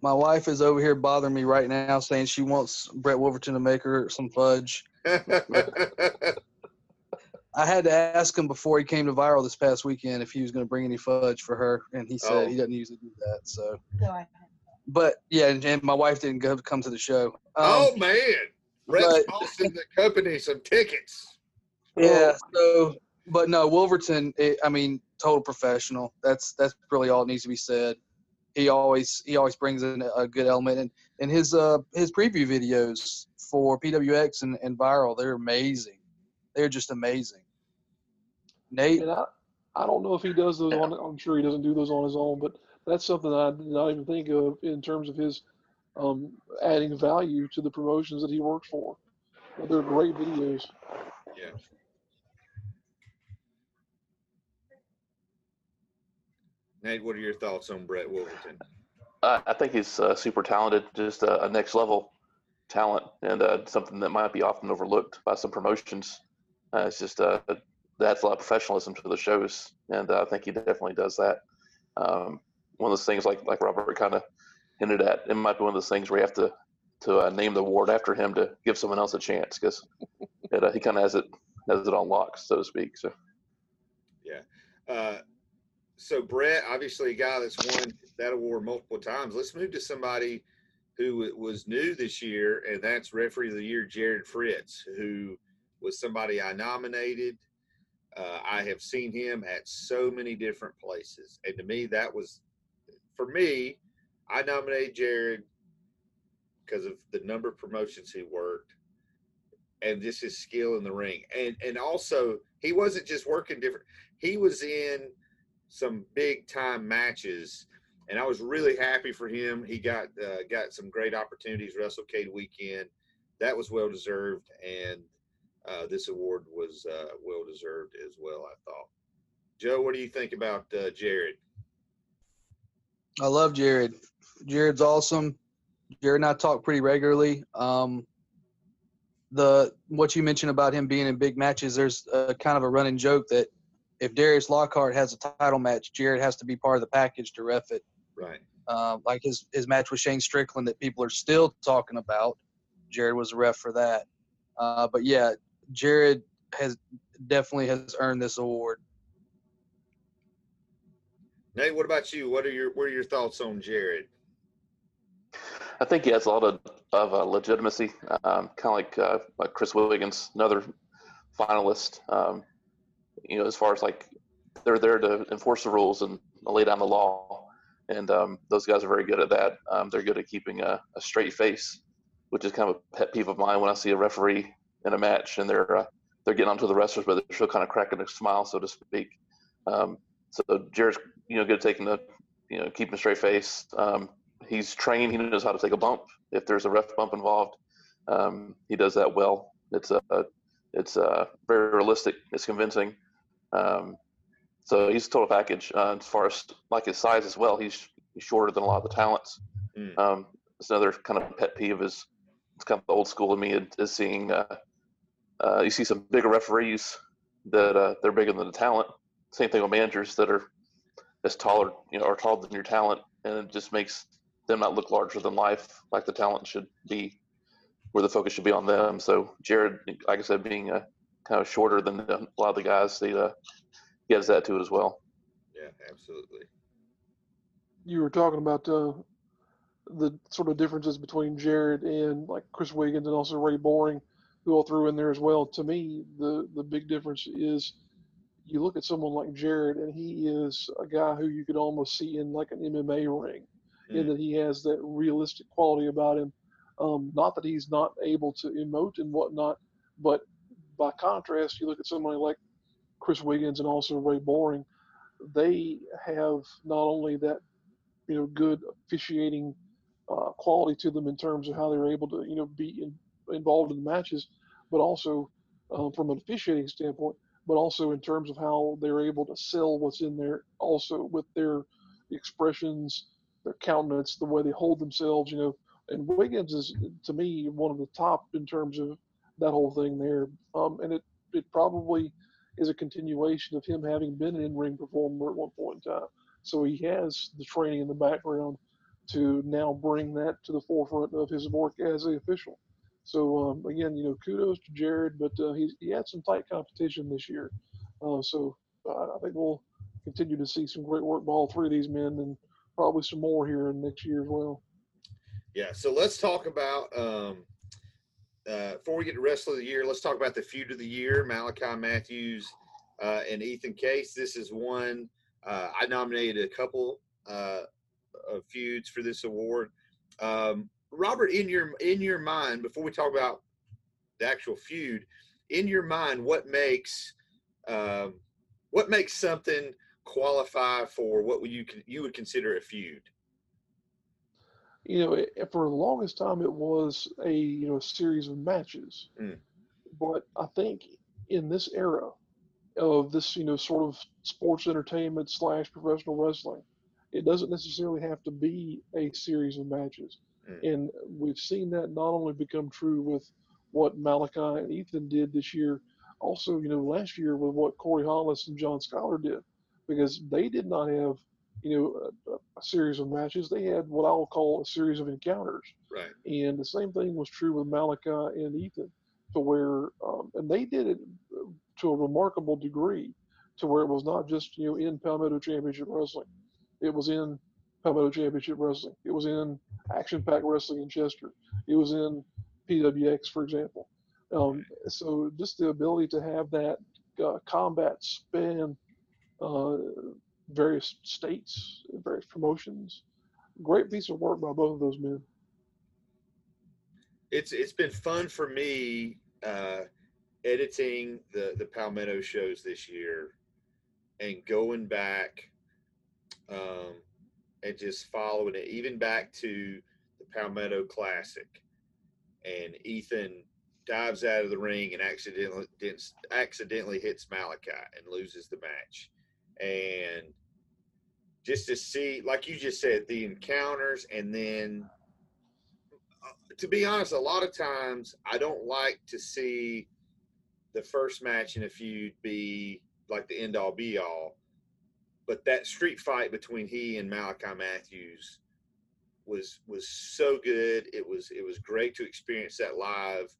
My wife is over here bothering me right now, saying she wants Brett Wolverton to make her some fudge. I had to ask him before he came to viral this past weekend if he was going to bring any fudge for her, and he said Oh. he doesn't usually do that. So, So I, but yeah, and, and my wife didn't go come to the show. Um, oh man, Brett's but- the company some tickets. Yeah. So, but no, Wolverton. It, I mean, total professional. That's that's really all it needs to be said. He always he always brings in a good element, and and his uh his preview videos for PWX and, and viral, they're amazing. They're just amazing. Nate, And I, I don't know if he does those on. I'm sure he doesn't do those on his own, but that's something I did not even think of in terms of his um, adding value to the promotions that he works for. But they're great videos. Yeah. Nate, what are your thoughts on Brett Wolverton? Uh, I think he's uh, super talented, just a, a next level talent, and uh, something that might be often overlooked by some promotions. Uh, it's just uh, that's a lot of professionalism to the shows, and uh, I think he definitely does that. Um, one of those things, like like Robert kind of hinted at, it might be one of those things where you have to to uh, name the award after him to give someone else a chance because uh, he kind of has it has it on lock, so to speak. So Yeah. Uh, so Brett, obviously a guy that's won that award multiple times. Let's move to somebody who was new this year, and that's referee of the year, Jared Fritz, who was somebody I nominated. Uh, I have seen him at so many different places, and to me, that was for me. I nominated Jared because of the number of promotions he worked, and just his skill in the ring, and and also he wasn't just working different he was in some big time matches and I was really happy for him. He got uh, got some great opportunities WrestleCade weekend. That was well deserved, and uh, this award was uh, well deserved as well. I thought. Joe, what do you think about uh, Jared? I love Jared. Jared's awesome. Jared and I talk pretty regularly. Um, the what you mentioned about him being in big matches, there's a kind of a running joke that if Darius Lockhart has a title match, Jared has to be part of the package to ref it. Right. Uh, like his his match with Shane Strickland that people are still talking about. Jared was a ref for that. Uh, but yeah, Jared has definitely has earned this award. Nate, what about you? What are your what are your thoughts on Jared? I think he has a lot of, of uh, legitimacy, um, kind of like uh, like Chris Wiggins, another finalist. Um, you know, as far as like they're there to enforce the rules and lay down the law, and um, those guys are very good at that. Um, they're good at keeping a, a straight face, which is kind of a pet peeve of mine when I see a referee in a match and they're uh, they're getting onto the wrestlers, but they're still kind of cracking a smile, so to speak. Um, so Jared's you know good at taking the you know keeping a straight face. Um, he's trained. He knows how to take a bump if there's a ref bump involved. Um, he does that well. It's a it's a very realistic. It's convincing. Um, so he's a total package uh, as far as like his size as well. He's, he's shorter than a lot of the talents. Mm. Um, it's another kind of pet peeve is it's kind of the old school of me is, seeing uh, uh, you see some bigger referees that uh, they're bigger than the talent. Same thing with managers that are as taller, you know, or taller than your talent, and it just makes them not look larger than life like the talent should be, where the focus should be on them. So Jared, like I said, being uh, kind of shorter than a lot of the guys, they, uh, he has that to it as well. Yeah, absolutely. You were talking about uh, the sort of differences between Jared and like Chris Wiggins and also Ray Boring, who all threw in there as well. To me, the the big difference is you look at someone like Jared, and he is a guy who you could almost see in like an MMA ring, in Mm. that he has that realistic quality about him. Um, not that he's not able to emote and whatnot, but by contrast, you look at somebody like Chris Wiggins and also Ray Boring, they have not only that you know good officiating uh, quality to them in terms of how they're able to you know be in, involved in the matches, but also um, from an officiating standpoint, but also in terms of how they're able to sell what's in there, also with their expressions, their countenance, the way they hold themselves, you know. And Wiggins is to me one of the top in terms of that whole thing there, um, and it it probably is a continuation of him having been an in-ring performer at one point in time. So he has the training in the background to now bring that to the forefront of his work as an official. So um, again, you know, kudos to Jared, but uh, he he had some tight competition this year. Uh, so uh, I think we'll continue to see some great work by all three of these men, and probably some more here in next year as well. Yeah. So let's talk about um, uh, before we get to wrestler of the year. Let's talk about the feud of the year: Malachi Matthews uh, and Ethan Case. This is one uh, I nominated a couple uh, of feuds for this award. Um, Robert, in your in your mind, before we talk about the actual feud, in your mind, what makes um, what makes something qualify for what you you would consider a feud? You know, it, for the longest time, it was a you know a series of matches, Mm. but I think in this era of this you know sort of sports entertainment slash professional wrestling, it doesn't necessarily have to be a series of matches, Mm. and we've seen that not only become true with what Malachi and Ethan did this year, also you know last year with what Corey Hollis and John Skyler did, because they did not have you know a, a series of matches; they had what I'll call a series of encounters. Right. And the same thing was true with Malachi and Ethan, to where, um, and they did it to a remarkable degree, to where it was not just you know in Palmetto Championship Wrestling, it was in Palmetto Championship Wrestling, it was in Action Pack Wrestling in Chester, it was in PWX, for example. Um, so just the ability to have that uh, combat span uh, various states, various promotions, great piece of work by both of those men. it's it's been fun for me uh, editing the the Palmetto shows this year and going back um, and just following it, even back to the Palmetto Classic, and Ethan dives out of the ring and accidentally accidentally hits Malachi and loses the match, and just to see, like you just said, the encounters and then to be honest, a lot of times I don't like to see the first match in a feud be like the end all be all. But that street fight between he and Malachi Matthews was was so good. It was it was great to experience that live.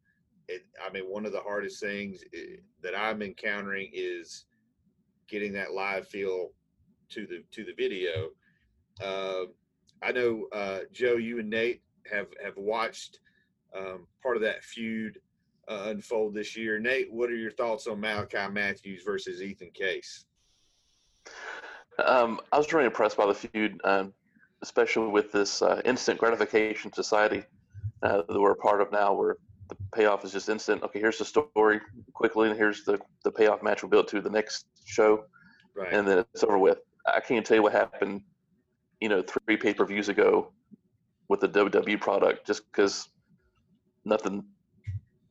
It, I mean, one of the hardest things eh, that I'm encountering is getting that live feel to the to the video. Uh, I know uh, Joe, you and Nate have have watched um, part of that feud uh, unfold this year. Nate, what are your thoughts on Malachi Matthews versus Ethan Case? Um, I was really impressed by the feud, um, especially with this uh, instant gratification society uh, that we're a part of now, where the payoff is just instant. Okay, here's the story quickly, and here's the the payoff match we'll build to the next show, Right. and then it's over with. I can't tell you what happened, you know, three pay per views ago with the WWE product, just because nothing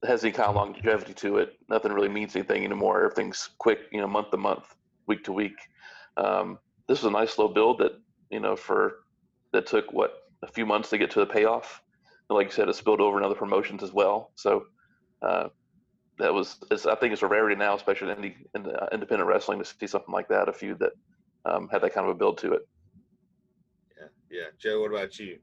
has any kind of longevity to it. Nothing really means anything anymore. Everything's quick, you know, month to month, week to week. Um, this was a nice slow build that, you know, for that took what a few months to get to the payoff. And like you said, it spilled over in other promotions as well. So uh, that was, I think it's a rarity now, especially in, indie, in uh, independent wrestling, to see something like that, a feud that um, had that kind of a build to it. yeah. Yeah. Joe, what about you?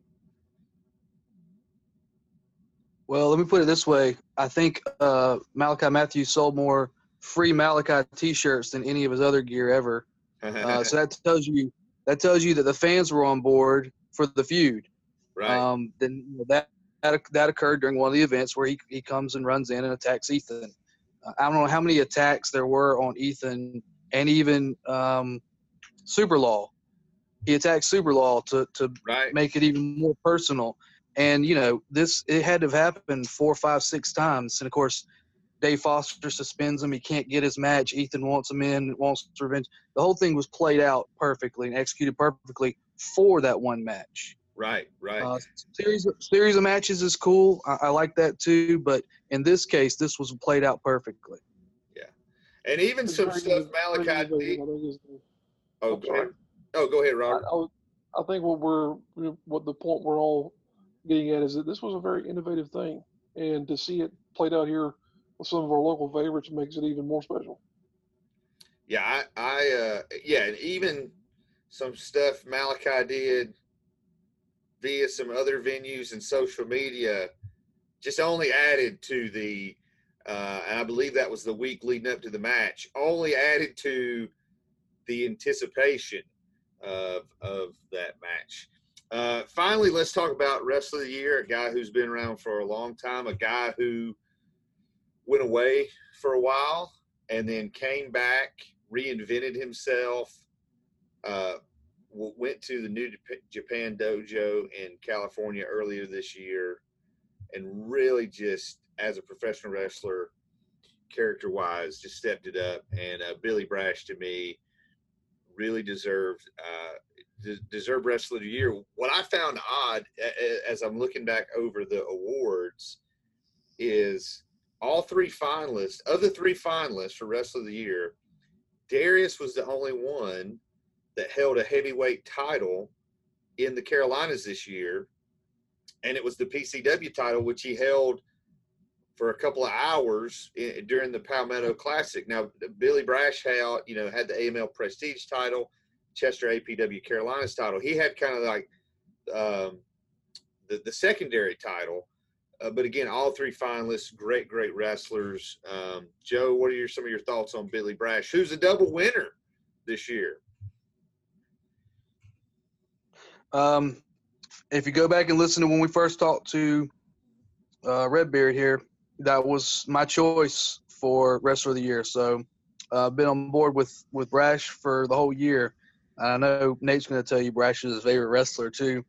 Well, let me put it this way. I think uh, Malachi Matthews sold more free Malachi T-shirts than any of his other gear ever. Uh, so that tells you that tells you that the fans were on board for the feud. right. Um, then you know, that, that that occurred during one of the events where he he comes and runs in and attacks Ethan. Uh, I don't know how many attacks there were on Ethan and even um, Superlaw. He attacked Superlaw to to right. make it even more personal. And you know, this it had to have happened four, five, six times. And of course, Dave Foster suspends him. He can't get his match. Ethan wants him in, wants revenge. The whole thing was played out perfectly and executed perfectly for that one match. Right. Right. Uh, series of, series of matches is cool. I, I like that too. But in this case, this was played out perfectly. Yeah, and even some stuff good- very Malachi Oh, I'm go ahead. Oh, go ahead, I, Robert. I, was- I think what we're what the point we're all getting at is that this was a very innovative thing, and to see it played out here with some of our local favorites makes it even more special. Yeah, I, I, uh, yeah, and even some stuff Malachi did via some other venues and social media just only added to the, uh, and I believe that was the week leading up to the match, only added to the anticipation of of that match. Uh, finally, let's talk about wrestler of the year, a guy who's been around for a long time, a guy who went away for a while and then came back, reinvented himself, uh, went to the New Japan Dojo in California earlier this year, and really just as a professional wrestler, character wise, just stepped it up. And uh, Billy Brash to me really deserved uh, deserved wrestler of the year. What I found odd as I'm looking back over the awards is all three finalists, of the three finalists for wrestler of the year, Darius was the only one that held a heavyweight title in the Carolinas this year, and it was the PCW title, which he held for a couple of hours in, during the Palmetto Classic. Now, Billy Brash had, you know, had the AML Prestige title, Chester APW Carolinas title. He had kind of like um, the the secondary title. Uh, but again, all three finalists, great, great wrestlers. Um, Joe, what are your, some of your thoughts on Billy Brash, who's a double winner this year? Um, if you go back and listen to when we first talked to uh, Redbeard here, that was my choice for wrestler of the year. So I've uh, been on board with with Brash for the whole year. I know Nate's going to tell you Brash is his favorite wrestler too,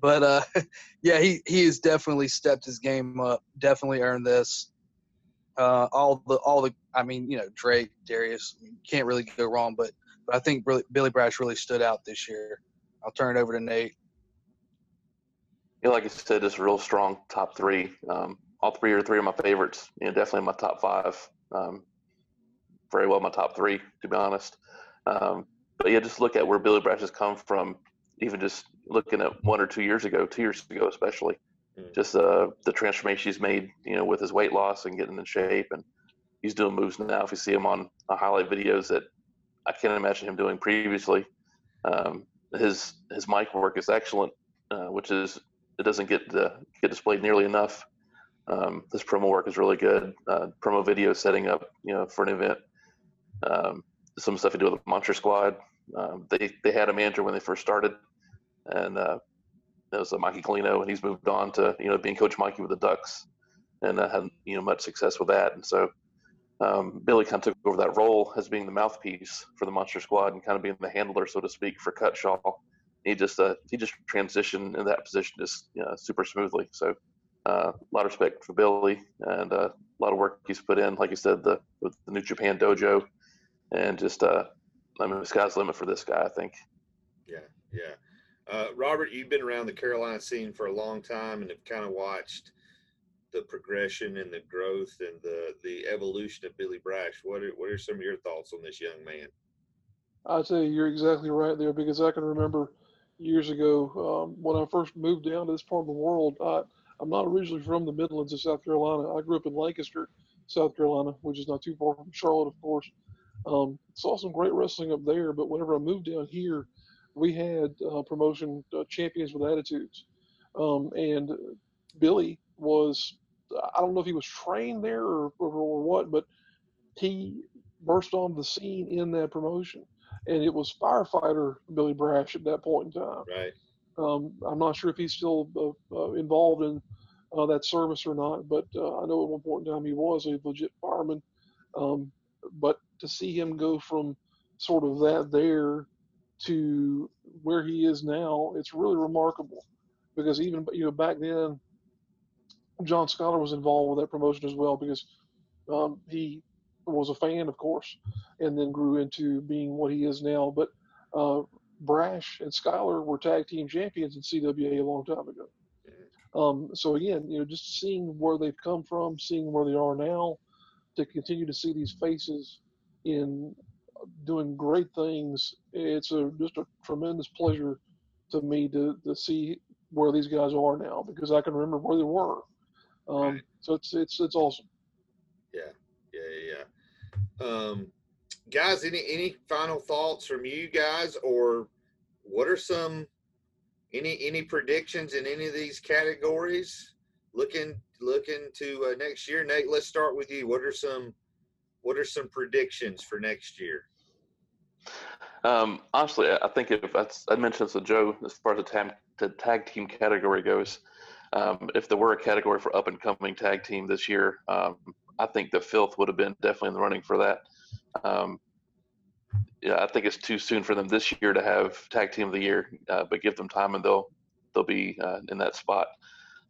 but uh, yeah, he he has definitely stepped his game up. Definitely earned this. Uh, all the all the I mean, you know, Drake, Darius, can't really go wrong. But but I think really, Billy Brash really stood out this year. I'll turn it over to Nate. Yeah, like I said, just a real strong top three. Um, all three are three of my favorites. You know, definitely my top five. Um, very well my top three, to be honest. Um, but yeah, just look at where Billy Brash has come from. Even just looking at one or two years ago, two years ago especially, mm. just uh, the transformation he's made. You know, with his weight loss and getting in shape, and he's doing moves now. If you see him on highlight videos that I can't imagine him doing previously. Um, his his mic work is excellent, uh, which is it doesn't get uh, get displayed nearly enough. Um, this promo work is really good. Uh, promo video setting up, you know, for an event. Um, some stuff to do with the Monster Squad. Um, they they had a manager when they first started, and uh, it was uh, Mikey Colino, and he's moved on to you know being Coach Mikey with the Ducks, and uh, had you know much success with that. And so um, Billy kind of took over that role as being the mouthpiece for the Monster Squad and kind of being the handler, so to speak, for Cutshaw. He just uh, he just transitioned in that position just you know, super smoothly. So a lot of respect for Billy and uh, a lot of work he's put in. Like you said, the with the New Japan Dojo, and just uh, I mean, the sky's the limit for this guy. I think. Yeah, yeah. Uh, Robert, you've been around the Carolina scene for a long time and have kind of watched the progression and the growth and the the evolution of Billy Brash. What are what are some of your thoughts on this young man? I'd say you're exactly right there because I can remember years ago um, when I first moved down to this part of the world. I, I'm not originally from the Midlands of South Carolina. I grew up in Lancaster, South Carolina, which is not too far from Charlotte, of course. Um, saw some great wrestling up there, but whenever I moved down here, we had uh, promotion uh, champions with attitudes. Um, and Billy was, I don't know if he was trained there or, or, or what, but he burst on the scene in that promotion. And it was firefighter Billy Brash at that point in time. Right. Um, I'm not sure if he's still uh, uh, involved in uh, that service or not, but uh, I know at one point in time he was a legit fireman. Um, but to see him go from sort of that there to where he is now, it's really remarkable. Because even you know back then, John Skyler was involved with that promotion as well because um, he was a fan, of course, and then grew into being what he is now. But uh, Brash and Skyler were tag team champions in CWA a long time ago. Um, so again, you know, just seeing where they've come from, seeing where they are now, to continue to see these faces in doing great things, it's a just a tremendous pleasure to me to to see where these guys are now because I can remember where they were. Um, right. So it's it's it's awesome. Yeah, yeah, yeah. Um, guys, any any final thoughts from you guys, or what are some any any predictions in any of these categories looking looking to uh, next year. Nate, let's start with you. What are some what are some predictions for next year? Um, honestly, I think if I mentioned to Joe as far as the tag, the tag team category goes, um, if there were a category for up and coming tag team this year, um, I think the Filth would have been definitely in the running for that. Um, yeah, I think it's too soon for them this year to have tag team of the year, uh, but give them time and they'll they'll be uh, in that spot.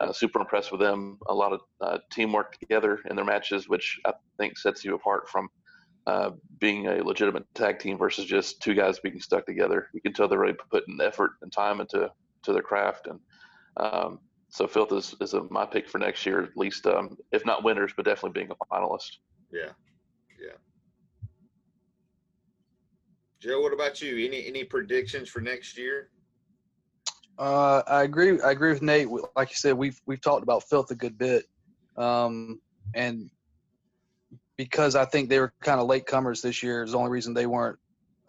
Uh, super impressed with them. A lot of uh, teamwork together in their matches, which I think sets you apart from uh, being a legitimate tag team versus just two guys being stuck together. You can tell they're really putting effort and time into to their craft, and um, so Filth is, is a, my pick for next year, at least um, if not winners, but definitely being a finalist. Yeah, yeah. Joe, what about you? Any any predictions for next year? Uh, I agree. I agree with Nate. Like you said, we've we've talked about Filth a good bit, um, and because I think they were kind of late comers this year is the only reason they weren't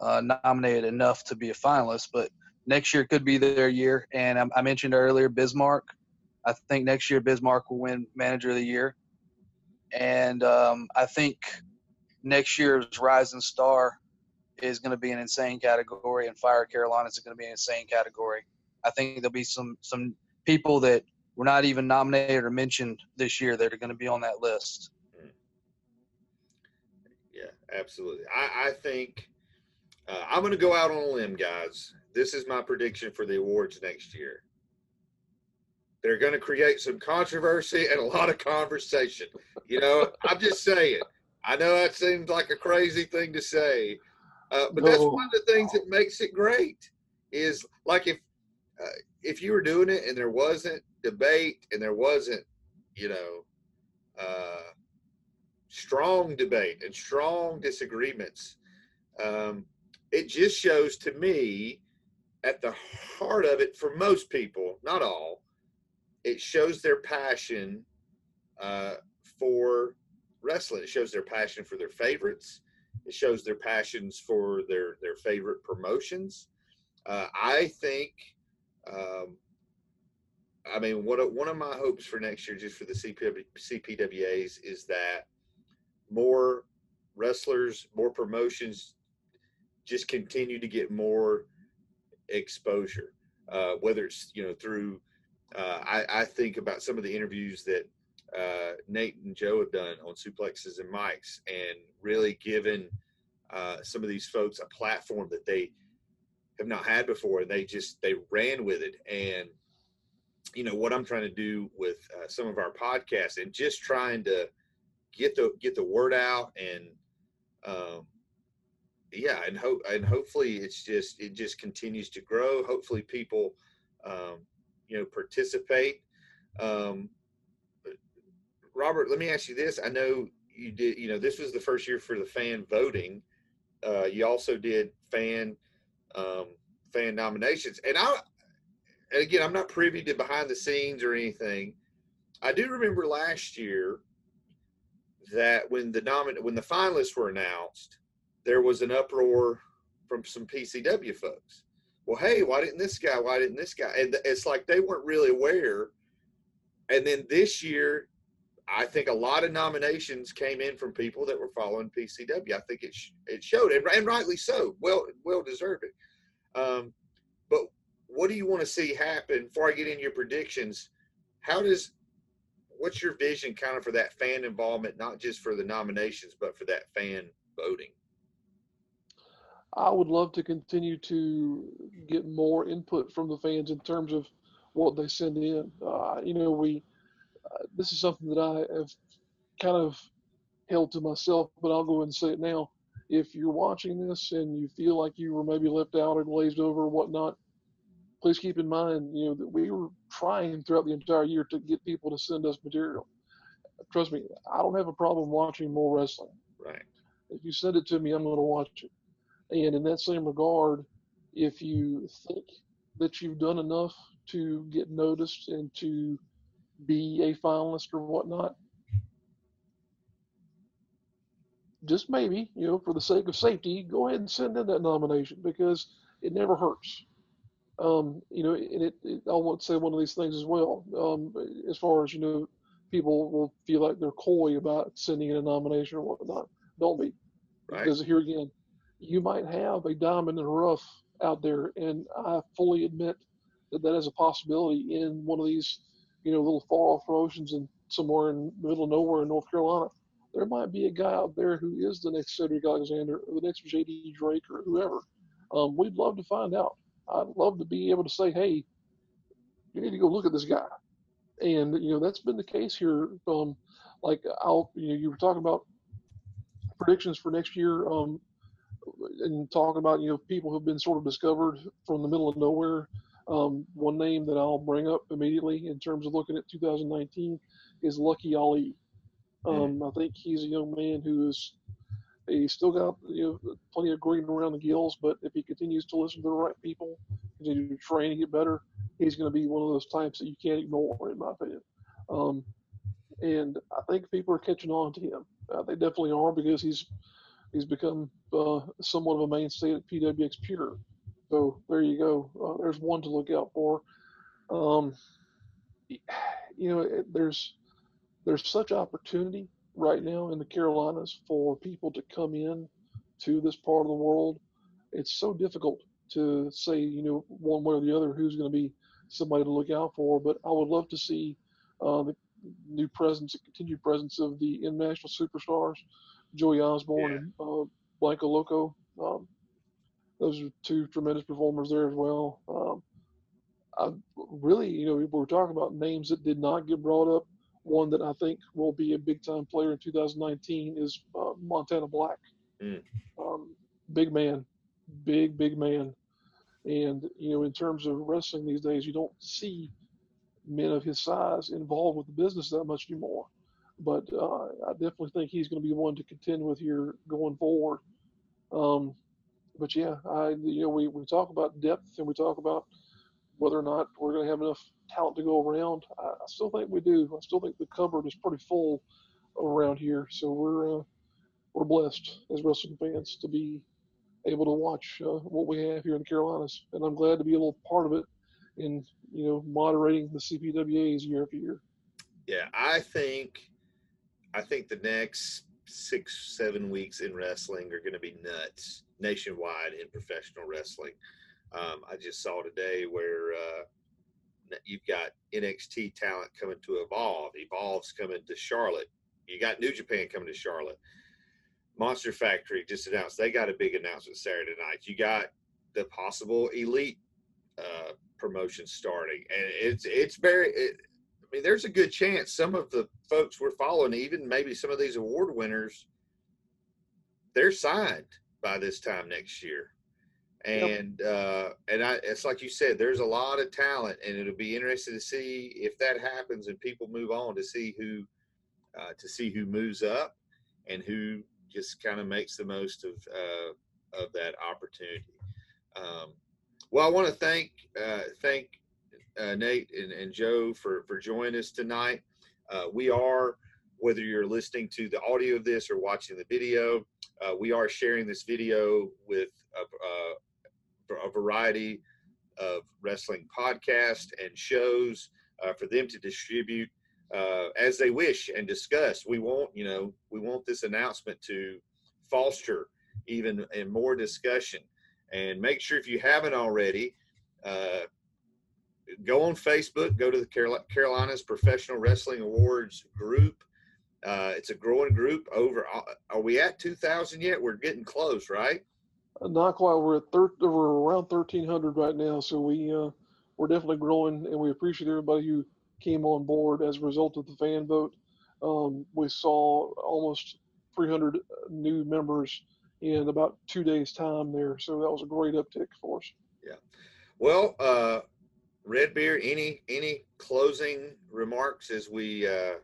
uh, nominated enough to be a finalist. But next year could be their year. And I, I mentioned earlier Bismarck. I think next year Bismarck will win Manager of the Year, and um, I think next year's Rising Star is going to be an insane category, and Fire Carolina is going to be an insane category. I think there'll be some some people that were not even nominated or mentioned this year that are going to be on that list. Yeah, absolutely. I, I think uh, I'm going to go out on a limb, guys. This is my prediction for the awards next year. They're going to create some controversy and a lot of conversation. You know, I'm just saying. I know that seems like a crazy thing to say, uh, but that's one of the things that makes it great. Is like if uh, if you were doing it and there wasn't debate and there wasn't, you know, uh, strong debate and strong disagreements, um, it just shows to me at the heart of it for most people, not all, it shows their passion uh, for wrestling. It shows their passion for their favorites. It shows their passions for their their favorite promotions. Uh, I think um, I mean, one of one of my hopes for next year, just for the CPW, CPWAs, is that more wrestlers, more promotions, just continue to get more exposure. Uh, whether it's you know through, uh, I, I think about some of the interviews that uh, Nate and Joe have done on suplexes and mics, and really given uh, some of these folks a platform that they have not had before, and they just they ran with it. And you know what I'm trying to do with uh, some of our podcasts, and just trying to get the get the word out, and um, yeah, and hope and hopefully it's just it just continues to grow. Hopefully people um, you know participate. Um, Robert, let me ask you this. I know you did, you know, this was the first year for the fan voting. Uh, you also did fan um, fan nominations. And I, and again, I'm not privy to behind the scenes or anything. I do remember last year that when the nomin when the finalists were announced, there was an uproar from some PCW folks. Well, hey, why didn't this guy? Why didn't this guy? And it's like they weren't really aware. And then this year, I think a lot of nominations came in from people that were following PCW. I think it sh- it showed, and, and rightly so. Well, well deserved it. Um, but what do you want to see happen before I get in your predictions? How does what's your vision kind of for that fan involvement, not just for the nominations, but for that fan voting? I would love to continue to get more input from the fans in terms of what they send in. Uh, you know, we uh, this is something that I have kind of held to myself, but I'll go ahead and say it now if you're watching this and you feel like you were maybe left out or glazed over or whatnot, please keep in mind, you know, that we were trying throughout the entire year to get people to send us material. Trust me, I don't have a problem watching more wrestling. Right. If you send it to me, I'm going to watch it. And in that same regard, if you think that you've done enough to get noticed and to be a finalist or whatnot, just maybe, you know, for the sake of safety, go ahead and send in that nomination because it never hurts. Um, you know, and it, it, I want to say one of these things as well. Um, as far as you know, people will feel like they're coy about sending in a nomination or whatnot. Don't be, Right. because here again, you might have a diamond in the rough out there, and I fully admit that that is a possibility in one of these, you know, little far off promotions and somewhere in the middle of nowhere in North Carolina. There might be a guy out there who is the next Cedric Alexander or the next JD Drake or whoever. Um, we'd love to find out. I'd love to be able to say, hey, you need to go look at this guy. And, you know, that's been the case here. Um, like, I'll, you know, you were talking about predictions for next year um, and talking about, you know, people who've been sort of discovered from the middle of nowhere. Um, one name that I'll bring up immediately in terms of looking at 2019 is Lucky Ali. Um, I think he's a young man who is he's still got you know plenty of green around the gills, but if he continues to listen to the right people, continue to train and get better, he's going to be one of those types that you can't ignore, in my opinion. Um, and I think people are catching on to him. Uh, they definitely are because he's he's become uh, somewhat of a mainstay at PWX Pure. So there you go. Uh, there's one to look out for. Um, you know, it, there's there's such opportunity right now in the Carolinas for people to come in to this part of the world. It's so difficult to say, you know, one way or the other who's going to be somebody to look out for. But I would love to see uh, the new presence the continued presence of the international superstars, Joey Osborne Yeah. and uh, Blanco Loco. Um, those are two tremendous performers there as well. Um, I really, you know, we were talking about names that did not get brought up. One that I think will be a big time player in 2019 is uh, Montana Black. Mm. Um, big man, big, big man. And, you know, in terms of wrestling these days, you don't see men of his size involved with the business that much anymore. But uh, I definitely think he's going to be one to contend with here going forward. Um, but yeah, I you know we, we talk about depth and we talk about whether or not we're going to have enough talent to go around. I, I still think we do. I still think the cupboard is pretty full around here. So we're uh, we're blessed as wrestling fans to be able to watch uh, what we have here in the Carolinas, and I'm glad to be a little part of it in you know moderating the CPWAs year after year. Yeah, I think I think the next six, seven weeks in wrestling are going to be nuts nationwide in professional wrestling. Um, I just saw today where uh, you've got NXT talent coming to Evolve. Evolve's coming to Charlotte. You got New Japan coming to Charlotte. Monster Factory just announced they got a big announcement Saturday night. You got the possible Elite uh, promotion starting, and it's it's very. It, I mean, there's a good chance some of the folks we're following, even maybe some of these award winners, they're signed by this time next year. And uh, and I, it's like you said, there's a lot of talent, and it'll be interesting to see if that happens and people move on to see who uh, to see who moves up and who just kind of makes the most of uh, of that opportunity. Um, well, I want to thank uh, thank uh, Nate and, and Joe for for joining us tonight. Uh, we are, whether you're listening to the audio of this or watching the video, uh, we are sharing this video with a, a, variety of wrestling podcasts and shows uh, for them to distribute uh, as they wish and discuss. We want, you know, we want this announcement to foster even and more discussion. And make sure if you haven't already, uh, go on Facebook, go to the Carol- Carolinas Professional Wrestling Awards group. Uh, it's a growing group. Over, uh, are we at 2,000 yet? We're getting close, right? Uh, Not quite. We're at thir- we're around 1,300 right now, so we uh, we're definitely growing, and we appreciate everybody who came on board as a result of the fan vote. Um, we saw almost 300 new members in about two days' time there, so that was a great uptick for us. Yeah. Well, uh, Red Beard, any any closing remarks as we uh,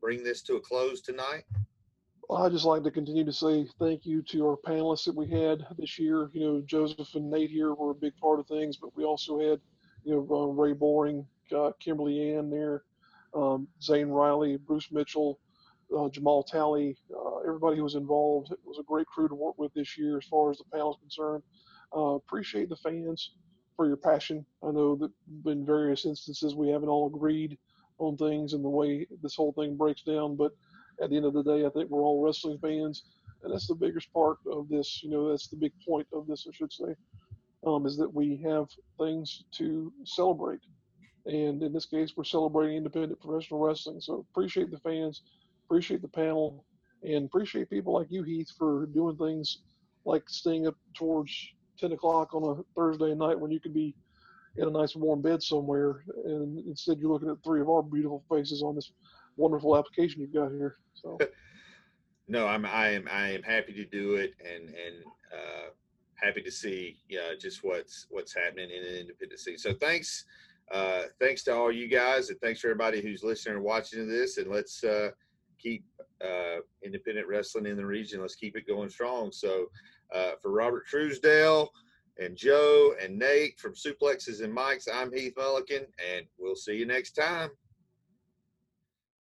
bring this to a close tonight? Well, I'd just like to continue to say thank you to our panelists that we had this year. You know, Joseph and Nate here were a big part of things, but we also had, you know, uh, Ray Boring, uh, Kimberly Ann there, um, Zane Riley, Bruce Mitchell, uh, Jamal Talley, uh, everybody who was involved. It was a great crew to work with this year as far as the panel is concerned. Uh, appreciate the fans for your passion. I know that in various instances we haven't all agreed on things and the way this whole thing breaks down, but at the end of the day, I think we're all wrestling fans, and that's the biggest part of this. You know, that's the big point of this, I should say, um, is that we have things to celebrate. And in this case, we're celebrating independent professional wrestling. So appreciate the fans, appreciate the panel, and appreciate people like you, Heath, for doing things like staying up towards 10 o'clock on a Thursday night when you could be in a nice warm bed somewhere. And instead, you're looking at three of our beautiful faces on this wonderful application you've got here. So. no, I'm I am I am happy to do it and and uh, happy to see yeah just what's what's happening in an independent scene. So thanks uh, thanks to all you guys and thanks for everybody who's listening and watching this and let's uh, keep uh, independent wrestling in the region. Let's keep it going strong. So uh, for Robert Truesdale and Joe and Nate from Suplexes and Mics, I'm Heath Mullikin, and we'll see you next time.